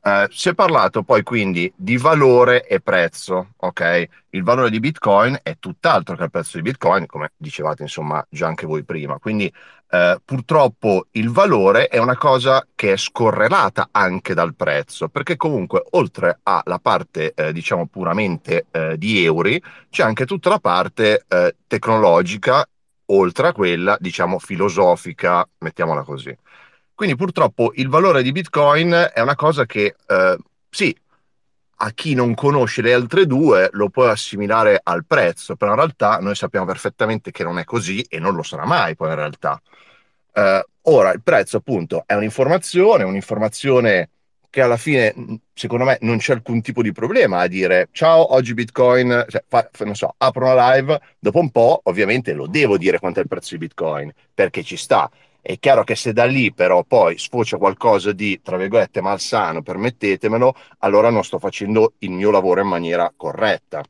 Eh, si è parlato poi quindi di valore e prezzo, ok? Il valore di Bitcoin è tutt'altro che il prezzo di Bitcoin, come dicevate insomma già anche voi prima. Quindi eh, purtroppo il valore è una cosa che è scorrelata anche dal prezzo, perché comunque oltre alla parte eh, diciamo puramente eh, di euro, c'è anche tutta la parte eh, tecnologica oltre a quella, diciamo, filosofica, mettiamola così. Quindi purtroppo il valore di Bitcoin è una cosa che, eh, sì, a chi non conosce le altre due lo può assimilare al prezzo, però in realtà noi sappiamo perfettamente che non è così e non lo sarà mai poi in realtà. Eh, ora, il prezzo appunto è un'informazione, un'informazione che alla fine, secondo me, non c'è alcun tipo di problema a dire ciao, oggi Bitcoin, cioè, fa, non so, apro una live, dopo un po', ovviamente lo devo dire quanto è il prezzo di Bitcoin, perché ci sta. È chiaro che se da lì però poi sfocia qualcosa di, tra virgolette, malsano, permettetemelo, allora non sto facendo il mio lavoro in maniera corretta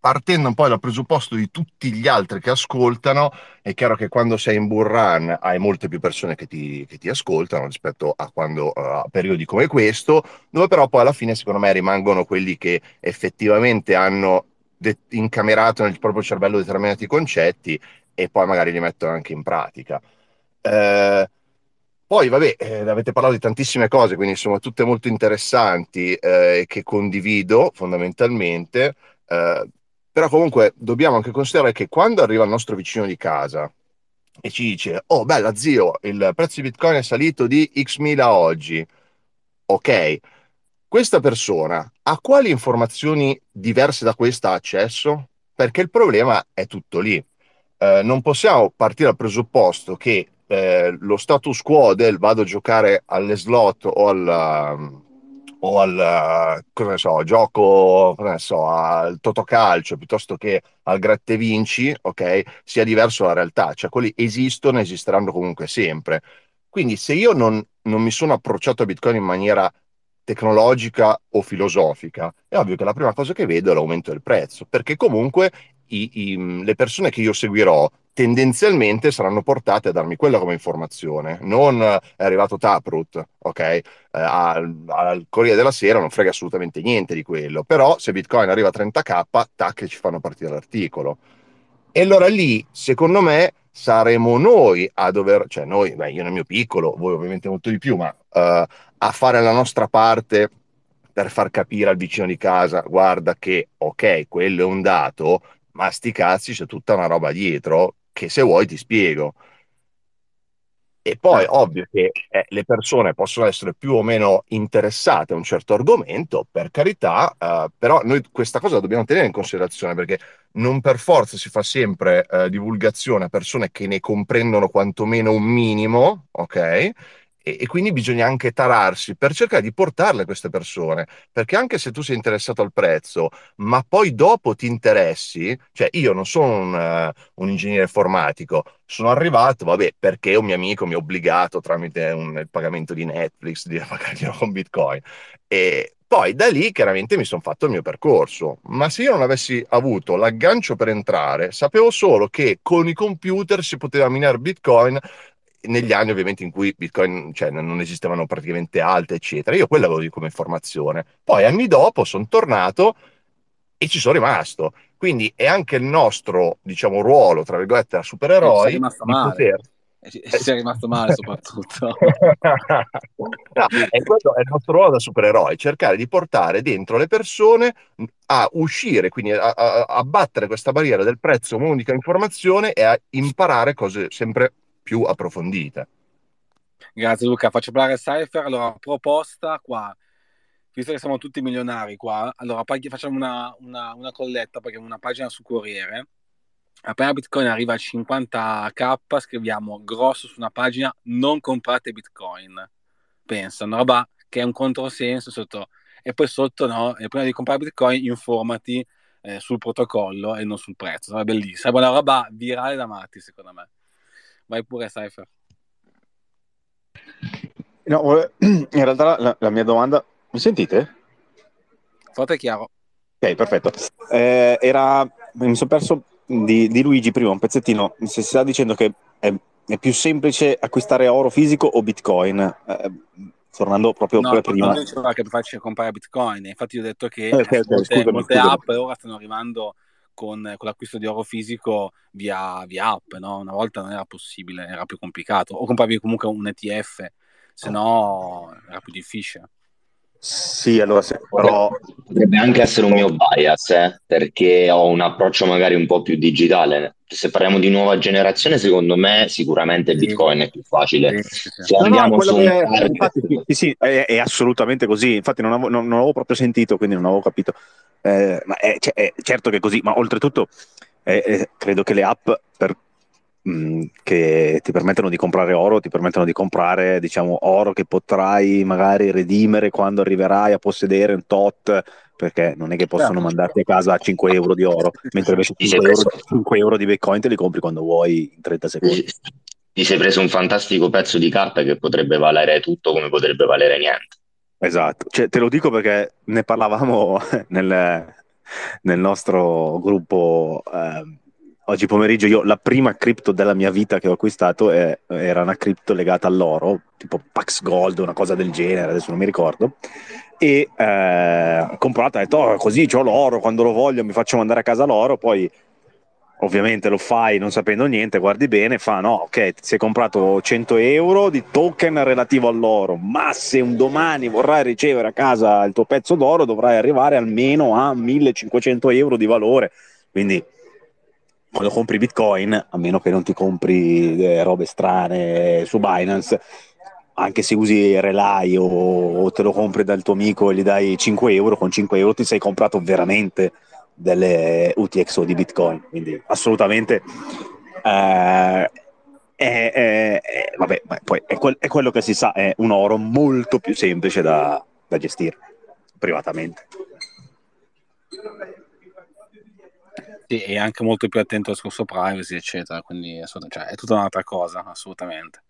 partendo un po' dal presupposto di tutti gli altri che ascoltano, è chiaro che quando sei in bull run hai molte più persone che ti, che ti ascoltano rispetto a quando uh, a periodi come questo, dove però poi alla fine secondo me rimangono quelli che effettivamente hanno de- incamerato nel proprio cervello determinati concetti e poi magari li mettono anche in pratica. Eh, poi, vabbè, eh, avete parlato di tantissime cose, quindi sono tutte molto interessanti eh, che condivido fondamentalmente. Eh, però comunque dobbiamo anche considerare che quando arriva il nostro vicino di casa e ci dice, oh bella zio, il prezzo di Bitcoin è salito di X mila oggi, ok, questa persona a quali informazioni diverse da questa ha accesso? Perché il problema è tutto lì. Eh, non possiamo partire dal presupposto che eh, lo status quo del vado a giocare alle slot o al o al so, gioco so, al totocalcio piuttosto che al gratte vinci, ok, sia diverso dalla realtà, cioè quelli esistono e esisteranno comunque sempre. Quindi se io non, non mi sono approcciato a Bitcoin in maniera tecnologica o filosofica, è ovvio che la prima cosa che vedo è l'aumento del prezzo, perché comunque i, i, le persone che io seguirò tendenzialmente saranno portate a darmi quella come informazione, non è arrivato Taproot, ok? Eh, al, al Corriere della Sera non frega assolutamente niente di quello, però se Bitcoin arriva a 30k, tac, ci fanno partire l'articolo. E allora lì, secondo me, saremo noi a dover, cioè noi, beh, io nel mio piccolo, voi ovviamente molto di più, ma uh, a fare la nostra parte per far capire al vicino di casa, guarda che, ok, quello è un dato, ma sti cazzi c'è tutta una roba dietro che se vuoi ti spiego. E poi Certo. ovvio che eh, le persone possono essere più o meno interessate a un certo argomento, per carità, eh, però noi questa cosa la dobbiamo tenere in considerazione perché non per forza si fa sempre eh, divulgazione a persone che ne comprendono quantomeno un minimo, ok? E, e quindi bisogna anche tararsi per cercare di portarle queste persone, perché anche se tu sei interessato al prezzo, ma poi dopo ti interessi, cioè io non sono un, eh, un ingegnere informatico, sono arrivato, vabbè, perché un mio amico mi ha obbligato tramite un, il pagamento di Netflix di pagarglielo con Bitcoin. E poi da lì chiaramente mi sono fatto il mio percorso, ma se io non avessi avuto l'aggancio per entrare, sapevo solo che con i computer si poteva minare Bitcoin negli anni ovviamente in cui Bitcoin cioè, non esistevano praticamente alte, eccetera. Io quella avevo come informazione. Poi anni dopo sono tornato e ci sono rimasto. Quindi è anche il nostro, diciamo, ruolo, tra virgolette, da supereroi. Sei rimasto male. poter... E ci- e ci sei rimasto male soprattutto. No, è, quello, è il nostro ruolo da supereroi, cercare di portare dentro le persone a uscire, quindi a, a, a battere questa barriera del prezzo unica informazione e a imparare cose sempre più approfondite. Grazie Luca, faccio parlare Cypher. Allora, proposta qua, visto che siamo tutti milionari qua, allora paghi- facciamo una, una, una colletta, paghiamo una pagina su Corriere. Appena Bitcoin arriva a 50k, scriviamo grosso su una pagina, non comprate Bitcoin. Pensa, una roba che è un controsenso sotto. E poi sotto, no, e prima di comprare Bitcoin, informati eh, sul protocollo e non sul prezzo. Sarebbe bellissimo. Sarebbe una roba virale da matti, secondo me. Vai pure, Cypher. No, in realtà la, la mia domanda... Mi sentite? Forte e chiaro. Ok, perfetto. Eh, era... Mi sono perso di, di Luigi prima un pezzettino. Si sta dicendo che è, è più semplice acquistare oro fisico o Bitcoin. Eh, tornando proprio No, prima. non diceva che è più facile comprare Bitcoin. Infatti, io ho detto che Eh, ok, ok, molte, scusami, molte scusami. app ora stanno arrivando con, con l'acquisto di oro fisico via, via app. No? Una volta non era possibile, era più complicato. O compravi comunque un ETF, se no era più difficile. Sì, allora se, però Potrebbe anche essere un mio bias, eh, perché ho un approccio magari un po' più digitale. Se parliamo di nuova generazione, secondo me sicuramente. Bitcoin è più facile. Sì, sì, sì. Se No, no, andiamo quello su un target- infatti, sì, è, è assolutamente così. Infatti, non avevo, non- non avevo proprio sentito, quindi non avevo capito. Eh, ma è, cioè, è certo che è così, ma oltretutto eh, eh, credo che le app per- mh, che ti permettono di comprare oro, ti permettono di comprare, diciamo, oro che potrai magari redimere quando arriverai a possedere un tot. Perché non è che possono Certo. mandarti a casa 5 euro di oro, mentre invece Ti sei 5 euro, preso- 5 euro di Bitcoin te li compri quando vuoi in 30 secondi. ti sei preso un fantastico pezzo di carta che potrebbe valere tutto come potrebbe valere niente. Esatto, cioè, te lo dico perché ne parlavamo nel, nel nostro gruppo ehm, oggi pomeriggio. Io la prima cripto della mia vita che ho acquistato è- era una cripto legata all'oro, tipo Pax Gold, una cosa del genere, adesso non mi ricordo. E eh, comprata, ho detto, "Oh, così ho l'oro, quando lo voglio mi faccio mandare a casa l'oro, poi ovviamente lo fai non sapendo niente, guardi bene, fa no, ok, ti sei comprato 100 euro di token relativo all'oro, ma se un domani vorrai ricevere a casa il tuo pezzo d'oro dovrai arrivare almeno a 1500 euro di valore, quindi quando compri bitcoin, a meno che non ti compri eh, robe strane su Binance, anche se usi Relay o, o te lo compri dal tuo amico e gli dai 5 euro, con 5 euro ti sei comprato veramente delle UTXO di Bitcoin. Quindi assolutamente eh, è, è- vabbè, poi quel- è quello che si sa, è un oro molto più semplice da, da gestire privatamente. Sì, e anche molto più attento al discorso privacy, eccetera, quindi cioè, è tutta un'altra cosa, assolutamente.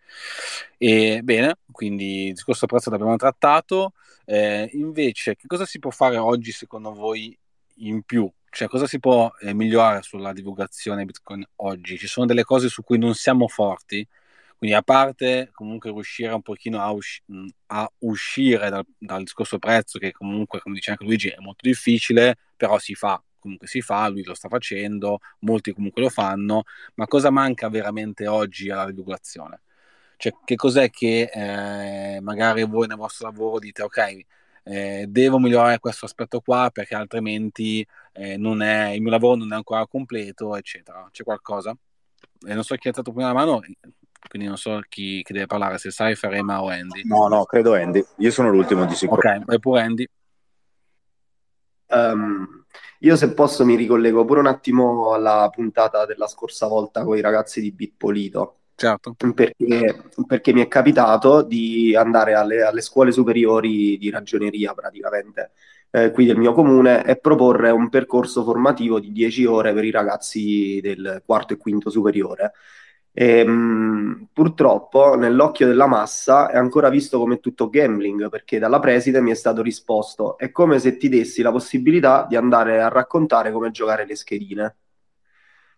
E bene, quindi il discorso prezzo l'abbiamo trattato. Eh, invece, che cosa si può fare oggi secondo voi in più? Cioè, cosa si può eh, migliorare sulla divulgazione Bitcoin oggi? Ci sono delle cose su cui non siamo forti? Quindi, a parte comunque riuscire un pochino a, usci- mh, a uscire dal, dal discorso prezzo, che comunque, come dice anche Luigi, è molto difficile, però si fa comunque si fa, lui lo sta facendo, molti comunque lo fanno, ma cosa manca veramente oggi alla divulgazione? Cioè, che cos'è che eh, magari voi nel vostro lavoro dite, ok, eh, devo migliorare questo aspetto qua perché altrimenti eh, non è, il mio lavoro non è ancora completo, eccetera. C'è qualcosa? E non so chi ha alzato prima la mano, quindi non so chi, chi deve parlare, se Cypher, Emma o Andy. No, no, credo Andy. Io sono l'ultimo di sicuro. Ok, vai pure Andy. Um, io se posso mi ricollego pure un attimo alla puntata della scorsa volta con i ragazzi di Bitpolito. Certo. Perché, perché mi è capitato di andare alle, alle scuole superiori di ragioneria praticamente eh, qui del mio comune e proporre un percorso formativo di 10 ore per i ragazzi del quarto e quinto superiore. E, mh, purtroppo nell'occhio della massa è ancora visto come tutto gambling perché dalla preside mi è stato risposto è come se ti dessi la possibilità di andare a raccontare come giocare le schedine.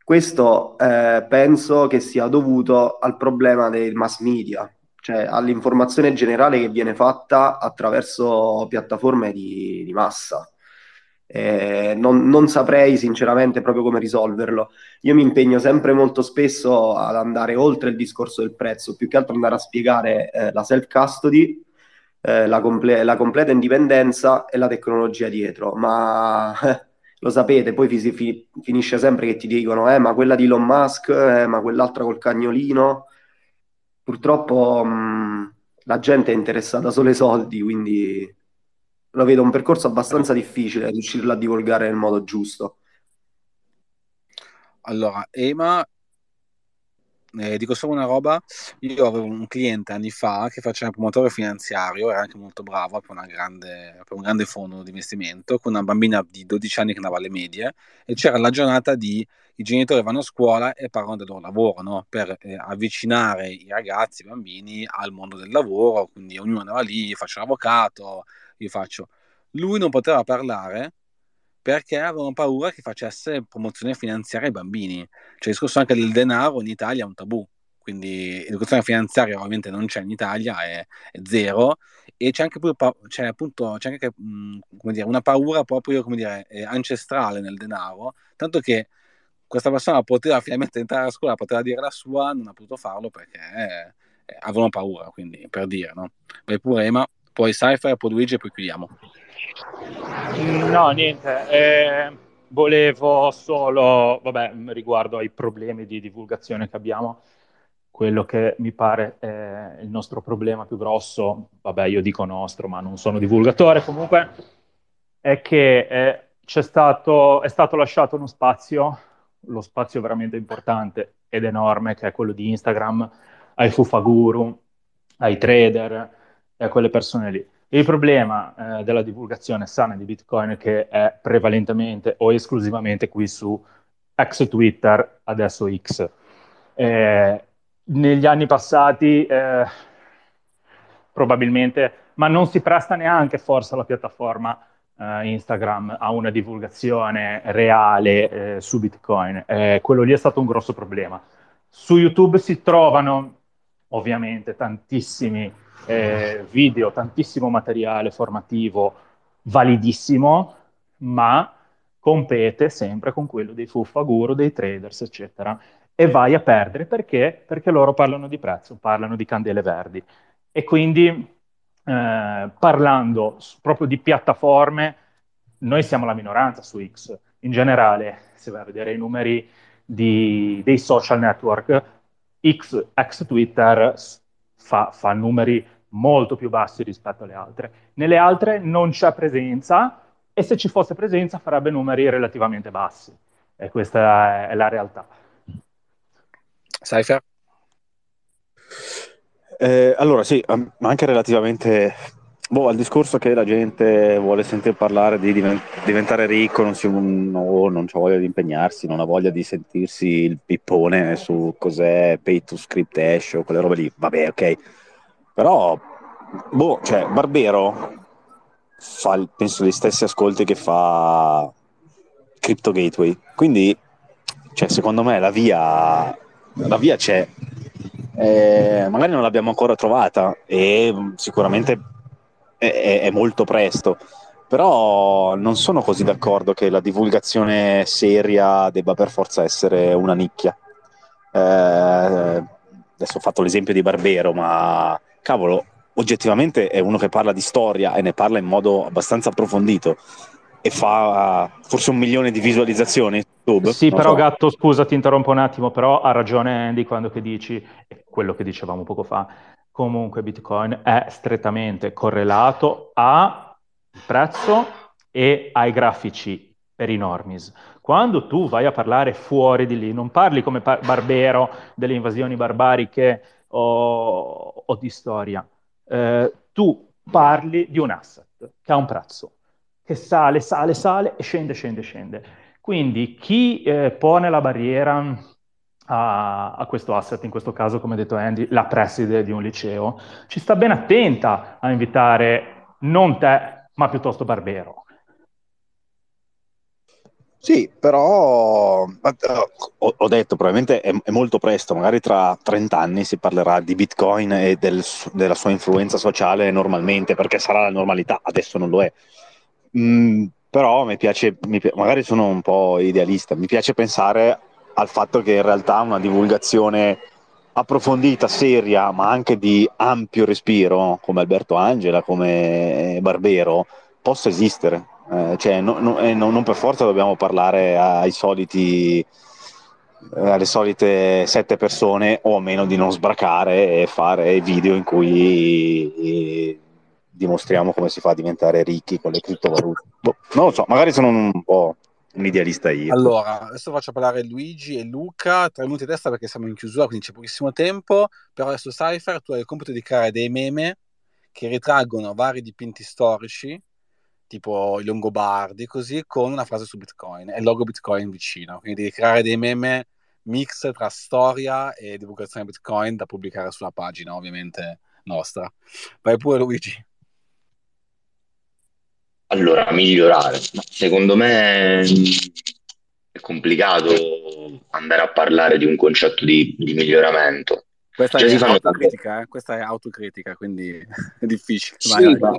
Questo eh, penso che sia dovuto al problema dei mass media, cioè all'informazione generale che viene fatta attraverso piattaforme di, di massa. Eh, non, non, saprei sinceramente proprio come risolverlo. Io mi impegno sempre molto spesso ad andare oltre il discorso del prezzo, più che altro andare a spiegare eh, la self-custody, eh, la, comple- la, completa indipendenza e la tecnologia dietro. Ma lo sapete, poi fi- fi- finisce sempre che ti dicono, eh, ma quella di Elon Musk, eh, ma quell'altra col cagnolino. Purtroppo mh, la gente è interessata solo ai soldi, quindi lo vedo un percorso abbastanza difficile riuscirlo a divulgare nel modo giusto. Allora, Ema eh, dico solo una roba, io avevo un cliente anni fa che faceva promotore finanziario, era anche molto bravo per, grande, per, un grande fondo di investimento, con una bambina di 12 anni che andava alle medie e c'era la giornata di i genitori vanno a scuola e parlano del loro lavoro, no? per eh, avvicinare i ragazzi, i bambini al mondo del lavoro, quindi ognuno andava lì, io faccio l'avvocato, io faccio... Lui non poteva parlare perché avevano paura che facesse promozione finanziaria ai bambini. Cioè, il discorso anche del denaro in Italia è un tabù, quindi educazione finanziaria ovviamente non c'è in Italia, è, è zero, e c'è anche, pure, c'è appunto, c'è anche dire, una paura proprio dire, ancestrale nel denaro, tanto che questa persona poteva finalmente entrare a scuola, poteva dire la sua, non ha potuto farlo perché eh, avevano paura, quindi per dire, no? Vai pure Ema, poi poi Luigi e poi chiudiamo. No, niente. Eh, volevo solo, vabbè, riguardo ai problemi di divulgazione che abbiamo, quello che mi pare è il nostro problema più grosso, vabbè, io dico nostro, ma non sono divulgatore, comunque, è che eh, c'è stato, è stato lasciato uno spazio, lo spazio veramente importante ed enorme, che è quello di Instagram, ai fufaguru, ai trader e a quelle persone lì il problema eh, della divulgazione sana di Bitcoin che è prevalentemente o esclusivamente qui su ex Twitter, adesso X. Eh, negli anni passati eh, probabilmente, ma non si presta neanche forse la piattaforma eh, Instagram a una divulgazione reale eh, su Bitcoin. Eh, quello lì è stato un grosso problema. Su YouTube si trovano ovviamente tantissimi eh, video, tantissimo materiale formativo validissimo, ma compete sempre con quello dei fuffaguru, dei traders, eccetera. E vai a perdere perché? Perché loro parlano di prezzo, parlano di candele verdi. E quindi, eh, parlando proprio di piattaforme, noi siamo la minoranza su X. In generale, se vai a vedere i numeri di, dei social network, X, ex Twitter, fa, fa numeri molto più bassi rispetto alle altre. Nelle altre non c'è presenza e se ci fosse presenza farebbe numeri relativamente bassi. E questa è la realtà. Cypher? Eh, allora sì, anche relativamente boh, al discorso che la gente vuole sentire parlare di diventare ricco, non, si, no, non ha voglia di impegnarsi, non ha voglia di sentirsi il pippone su cos'è pay to script hash o quelle robe lì. Vabbè, ok però, boh, cioè, Barbero fa, penso, gli stessi ascolti che fa Crypto Gateway. Quindi, cioè, secondo me la via, la via c'è. Eh, magari non l'abbiamo ancora trovata e sicuramente è, è, è molto presto però non sono così d'accordo che la divulgazione seria debba per forza essere una nicchia. Eh, adesso ho fatto l'esempio di Barbero, ma cavolo, oggettivamente è uno che parla di storia e ne parla in modo abbastanza approfondito e fa forse un milione di visualizzazioni YouTube. Sì, però so. Gatto, scusa, ti interrompo un attimo, però ha ragione Andy quando che dici, quello che dicevamo poco fa, comunque Bitcoin è strettamente correlato al prezzo e ai grafici per i normis. Quando tu vai a parlare fuori di lì, non parli come par- Barbero delle invasioni barbariche o, o di storia, eh, tu parli di un asset che ha un prezzo che sale, sale, sale e scende, scende, scende. Quindi chi eh, pone la barriera a, a, questo asset, in questo caso, come ha detto Andy, la preside di un liceo, ci sta ben attenta a invitare non te, ma piuttosto Barbero. Sì, però ho, ho detto, probabilmente è, molto presto, magari tra 30 anni si parlerà di Bitcoin e del, della sua influenza sociale normalmente, perché sarà la normalità, adesso non lo è. Mm, però mi piace, mi, magari sono un po' idealista, mi piace pensare al fatto che in realtà una divulgazione approfondita, seria, ma anche di ampio respiro, come Alberto Angela, come Barbero, possa esistere. Eh, cioè, no, eh, no, non per forza dobbiamo parlare ai soliti eh, alle solite sette persone o a meno di non sbracare e fare video in cui dimostriamo come si fa a diventare ricchi con le criptovalute. Boh, non lo so, magari sono un po' un idealista io. Allora, adesso faccio parlare Luigi e Luca, tre minuti a testa perché siamo in chiusura, quindi c'è pochissimo tempo, però adesso Cypher tu hai il compito di creare dei meme che ritraggono vari dipinti storici, tipo i Longobardi, così, con una frase su Bitcoin e il logo Bitcoin vicino. Quindi devi creare dei meme mix tra storia e divulgazione Bitcoin da pubblicare sulla pagina, ovviamente nostra. Vai pure Luigi. Allora, migliorare. Secondo me è complicato andare a parlare di un concetto di, di miglioramento. Questa, cioè, è autocritica, eh? Questa è autocritica, quindi è difficile. Sì, ma,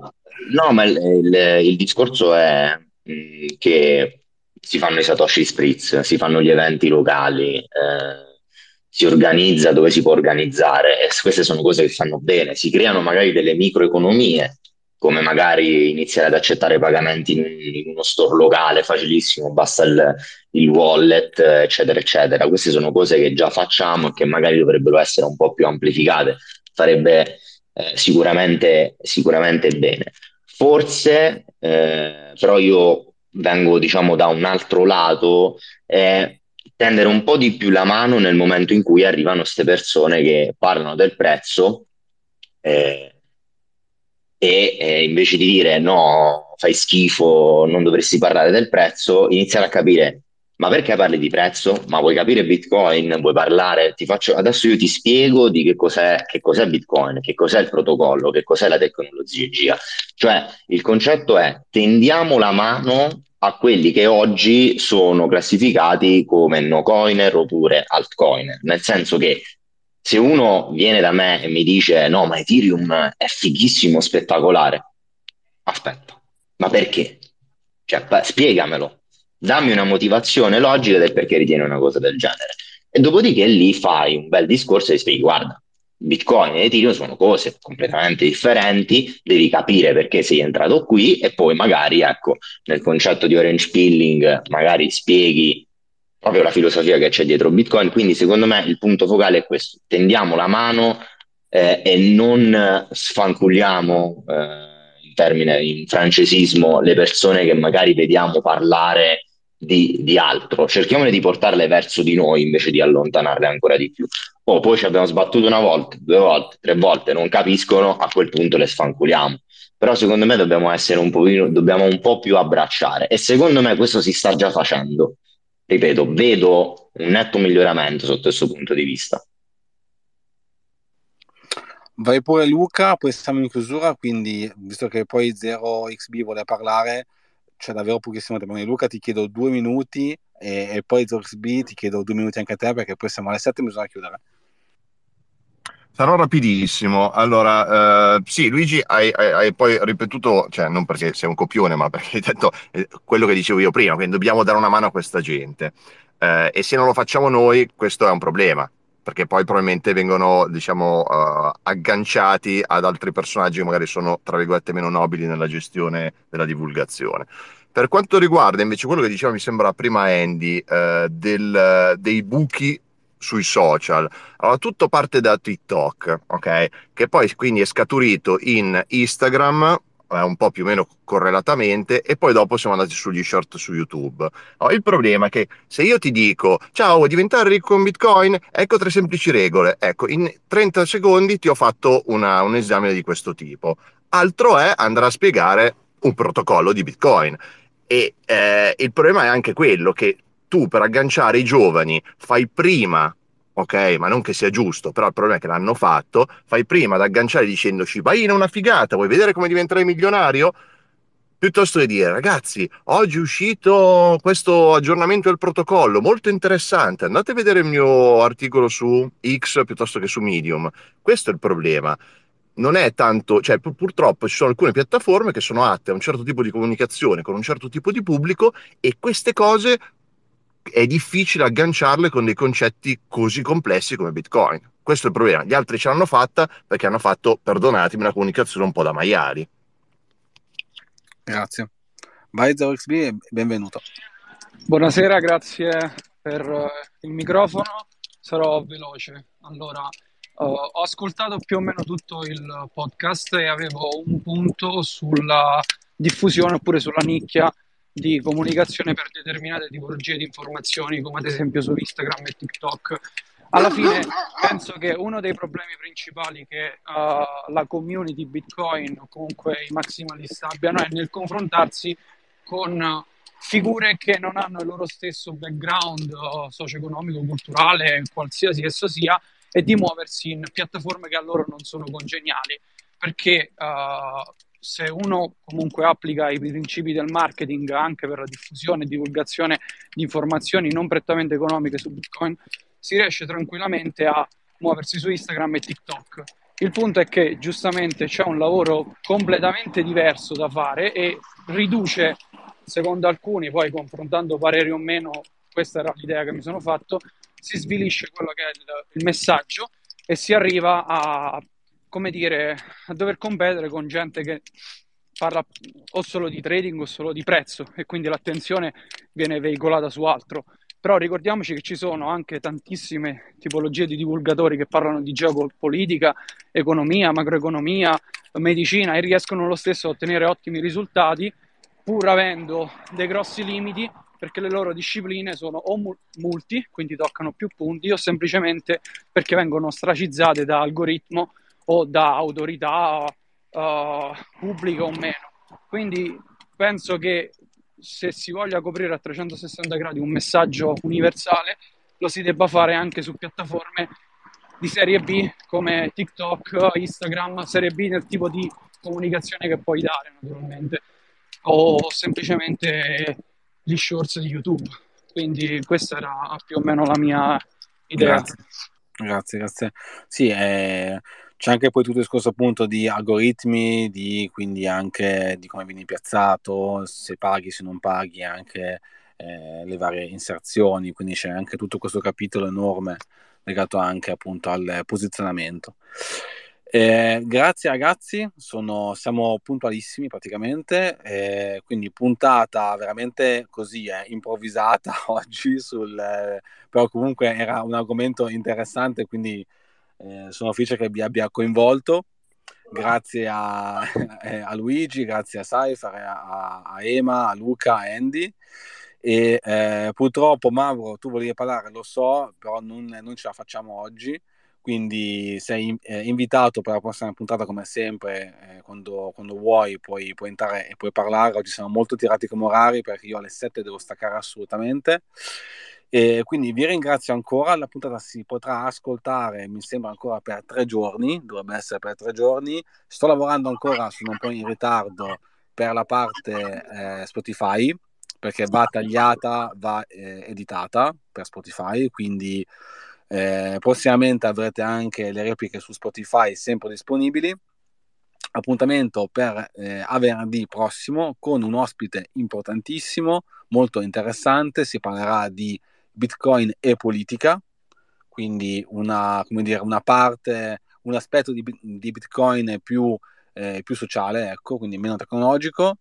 no, ma il, il, il discorso è mh, che si fanno i Satoshi Spritz, si fanno gli eventi locali, eh, si organizza dove si può organizzare e queste sono cose che fanno bene, si creano magari delle microeconomie come magari iniziare ad accettare pagamenti in, in uno store locale facilissimo, basta il, il, wallet, eccetera, eccetera. Queste sono cose che già facciamo e che magari dovrebbero essere un po' più amplificate. Farebbe eh, sicuramente, sicuramente bene. Forse, eh, però io vengo diciamo da un altro lato, è tendere un po' di più la mano nel momento in cui arrivano queste persone che parlano del prezzo. Eh, e eh, invece di dire no, fai schifo, non dovresti parlare del prezzo, iniziare a capire ma perché parli di prezzo? Ma vuoi capire Bitcoin? Vuoi parlare? Ti faccio, adesso io ti spiego di che cos'è, che cos'è Bitcoin, che cos'è il protocollo, che cos'è la tecnologia. Cioè, il concetto è tendiamo la mano a quelli che oggi sono classificati come no coiner oppure altcoiner, nel senso che se uno viene da me e mi dice no, ma Ethereum è fighissimo, spettacolare, aspetta, ma perché? Cioè, spiegamelo, dammi una motivazione logica del perché ritieni una cosa del genere. E dopodiché lì fai un bel discorso e spieghi, guarda, Bitcoin e Ethereum sono cose completamente differenti, devi capire perché sei entrato qui e poi magari, ecco, nel concetto di orange pilling, magari spieghi proprio la filosofia che c'è dietro Bitcoin. Quindi, secondo me, il punto focale è questo: tendiamo la mano eh, e non sfanculiamo eh, in termine in francesismo le persone che magari vediamo parlare di, di, altro. Cerchiamo di portarle verso di noi invece di allontanarle ancora di più. Oh, poi ci abbiamo sbattuto una volta, due volte, tre volte, non capiscono, a quel punto le sfanculiamo. Però secondo me dobbiamo essere un pochino, dobbiamo un po' più abbracciare e secondo me questo si sta già facendo ripeto, vedo un netto miglioramento sotto questo punto di vista. Vai pure Luca, poi siamo in chiusura, quindi visto che poi 0xb vuole parlare, c'è davvero pochissimo tempo. Luca ti chiedo due minuti e, e poi 0xb ti chiedo due minuti anche a te perché poi siamo alle 7 e bisogna chiudere. Sarò rapidissimo. Allora, eh, sì, Luigi, hai, hai, hai, poi ripetuto, cioè non perché sei un copione, ma perché hai detto eh, quello che dicevo io prima, quindi dobbiamo dare una mano a questa gente. Eh, e se non lo facciamo noi, questo è un problema, perché poi probabilmente vengono, diciamo, uh, agganciati ad altri personaggi che magari sono, tra virgolette, meno nobili nella gestione della divulgazione. Per quanto riguarda invece quello che diceva, mi sembra prima Andy, eh, del, dei buchi sui social. Allora, tutto parte da TikTok, ok? Che poi quindi è scaturito in Instagram, eh, un po' più o meno correlatamente, e poi dopo siamo andati sugli short su YouTube. Allora, il problema è che se io ti dico, ciao, vuoi diventare ricco con Bitcoin? Ecco tre semplici regole. Ecco, in 30 secondi ti ho fatto una, un esame di questo tipo. Altro è andare a spiegare un protocollo di Bitcoin e eh, il problema è anche quello che tu per agganciare i giovani fai prima, ok, ma non che sia giusto, però il problema è che l'hanno fatto, fai prima ad agganciare dicendoci vai in una figata, vuoi vedere come diventerai milionario? Piuttosto che dire ragazzi, oggi è uscito questo aggiornamento del protocollo, molto interessante, andate a vedere il mio articolo su X piuttosto che su Medium. Questo è il problema non è tanto, cioè pur, purtroppo ci sono alcune piattaforme che sono atte a un certo tipo di comunicazione con un certo tipo di pubblico e queste cose è difficile agganciarle con dei concetti così complessi come Bitcoin. Questo è il problema. Gli altri ce l'hanno fatta perché hanno fatto, perdonatemi, una comunicazione un po' da maiali. Grazie. Vai XB, benvenuto. Buonasera, grazie per eh, il microfono. Sarò veloce. Allora, Uh, ho ascoltato più o meno tutto il podcast e avevo un punto sulla diffusione oppure sulla nicchia di comunicazione per determinate tipologie di informazioni, come ad esempio su Instagram e TikTok. Alla fine penso che uno dei problemi principali che uh, la community Bitcoin o comunque i maximalist abbiano è nel confrontarsi con figure che non hanno il loro stesso background uh, socio-economico, culturale, qualsiasi esso sia, e di muoversi in piattaforme che a loro non sono congeniali, perché uh, se uno comunque applica i principi del marketing anche per la diffusione e divulgazione di informazioni non prettamente economiche su Bitcoin, si riesce tranquillamente a muoversi su Instagram e TikTok. Il punto è che giustamente c'è un lavoro completamente diverso da fare e riduce, secondo alcuni, poi confrontando pareri o meno, questa era l'idea che mi sono fatto, si svilisce quello che è il, il messaggio e si arriva a, come dire, a dover competere con gente che parla o solo di trading o solo di prezzo e quindi l'attenzione viene veicolata su altro. Però ricordiamoci che ci sono anche tantissime tipologie di divulgatori che parlano di geopolitica, economia, macroeconomia, medicina e riescono lo stesso a ottenere ottimi risultati pur avendo dei grossi limiti perché le loro discipline sono o multi, quindi toccano più punti, o semplicemente perché vengono ostracizzate da algoritmo o da autorità uh, pubbliche o meno. Quindi penso che se si voglia coprire a 360 gradi un messaggio universale, lo si debba fare anche su piattaforme di serie B come TikTok, Instagram, serie B nel tipo di comunicazione che puoi dare naturalmente, o semplicemente gli shorts di YouTube. Quindi questa era più o meno la mia idea. Grazie, grazie. grazie. Sì, eh, c'è anche poi tutto il discorso appunto di algoritmi, di, quindi anche di come vieni piazzato, se paghi, se non paghi, anche eh, le varie inserzioni, quindi c'è anche tutto questo capitolo enorme legato anche appunto al posizionamento. Eh, grazie ragazzi, sono, siamo puntualissimi praticamente, eh, quindi puntata veramente così eh, improvvisata oggi, sul, però comunque era un argomento interessante, quindi eh, sono felice che vi abbia coinvolto. Grazie a, a Luigi, grazie a Cypher, a, a, Ema, a Luca, a Andy. E eh, purtroppo Mauro, tu volevi parlare, lo so, però non, non ce la facciamo oggi quindi sei eh, invitato per la prossima puntata come sempre, eh, quando, quando, vuoi puoi, puoi, entrare e puoi parlare, oggi siamo molto tirati come orari perché io alle 7 devo staccare assolutamente. E quindi vi ringrazio ancora, la puntata si potrà ascoltare, mi sembra ancora per tre giorni, dovrebbe essere per tre giorni, sto lavorando ancora, sono un po' in ritardo per la parte eh, Spotify, perché va tagliata, va eh, editata per Spotify, quindi Eh, prossimamente avrete anche le repliche su Spotify sempre disponibili. Appuntamento per eh, a venerdì prossimo con un ospite importantissimo, molto interessante. Si parlerà di Bitcoin e politica, quindi una, dire, una parte, un aspetto di, di Bitcoin più, eh, più sociale, ecco, quindi meno tecnologico.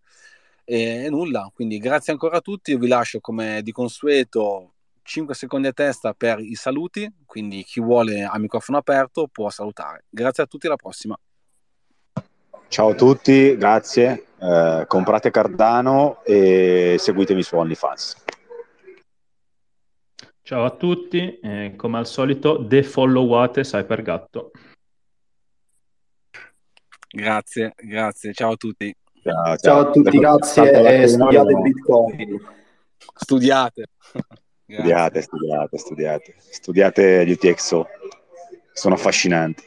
E nulla, quindi grazie ancora a tutti, io vi lascio come di consueto 5 secondi a testa per i saluti, quindi chi vuole a microfono aperto può salutare. Grazie a tutti, alla prossima. Ciao a tutti, grazie. Eh, comprate Cardano e seguitemi su OnlyFans. Ciao a tutti, eh, come al solito defollowate Cypergatto. Grazie, grazie, ciao a tutti. Ciao, ciao. ciao a tutti, grazie e studiate Bitcoin. Studiate. studiate, studiate, studiate. Studiate gli UTXO, sono affascinanti.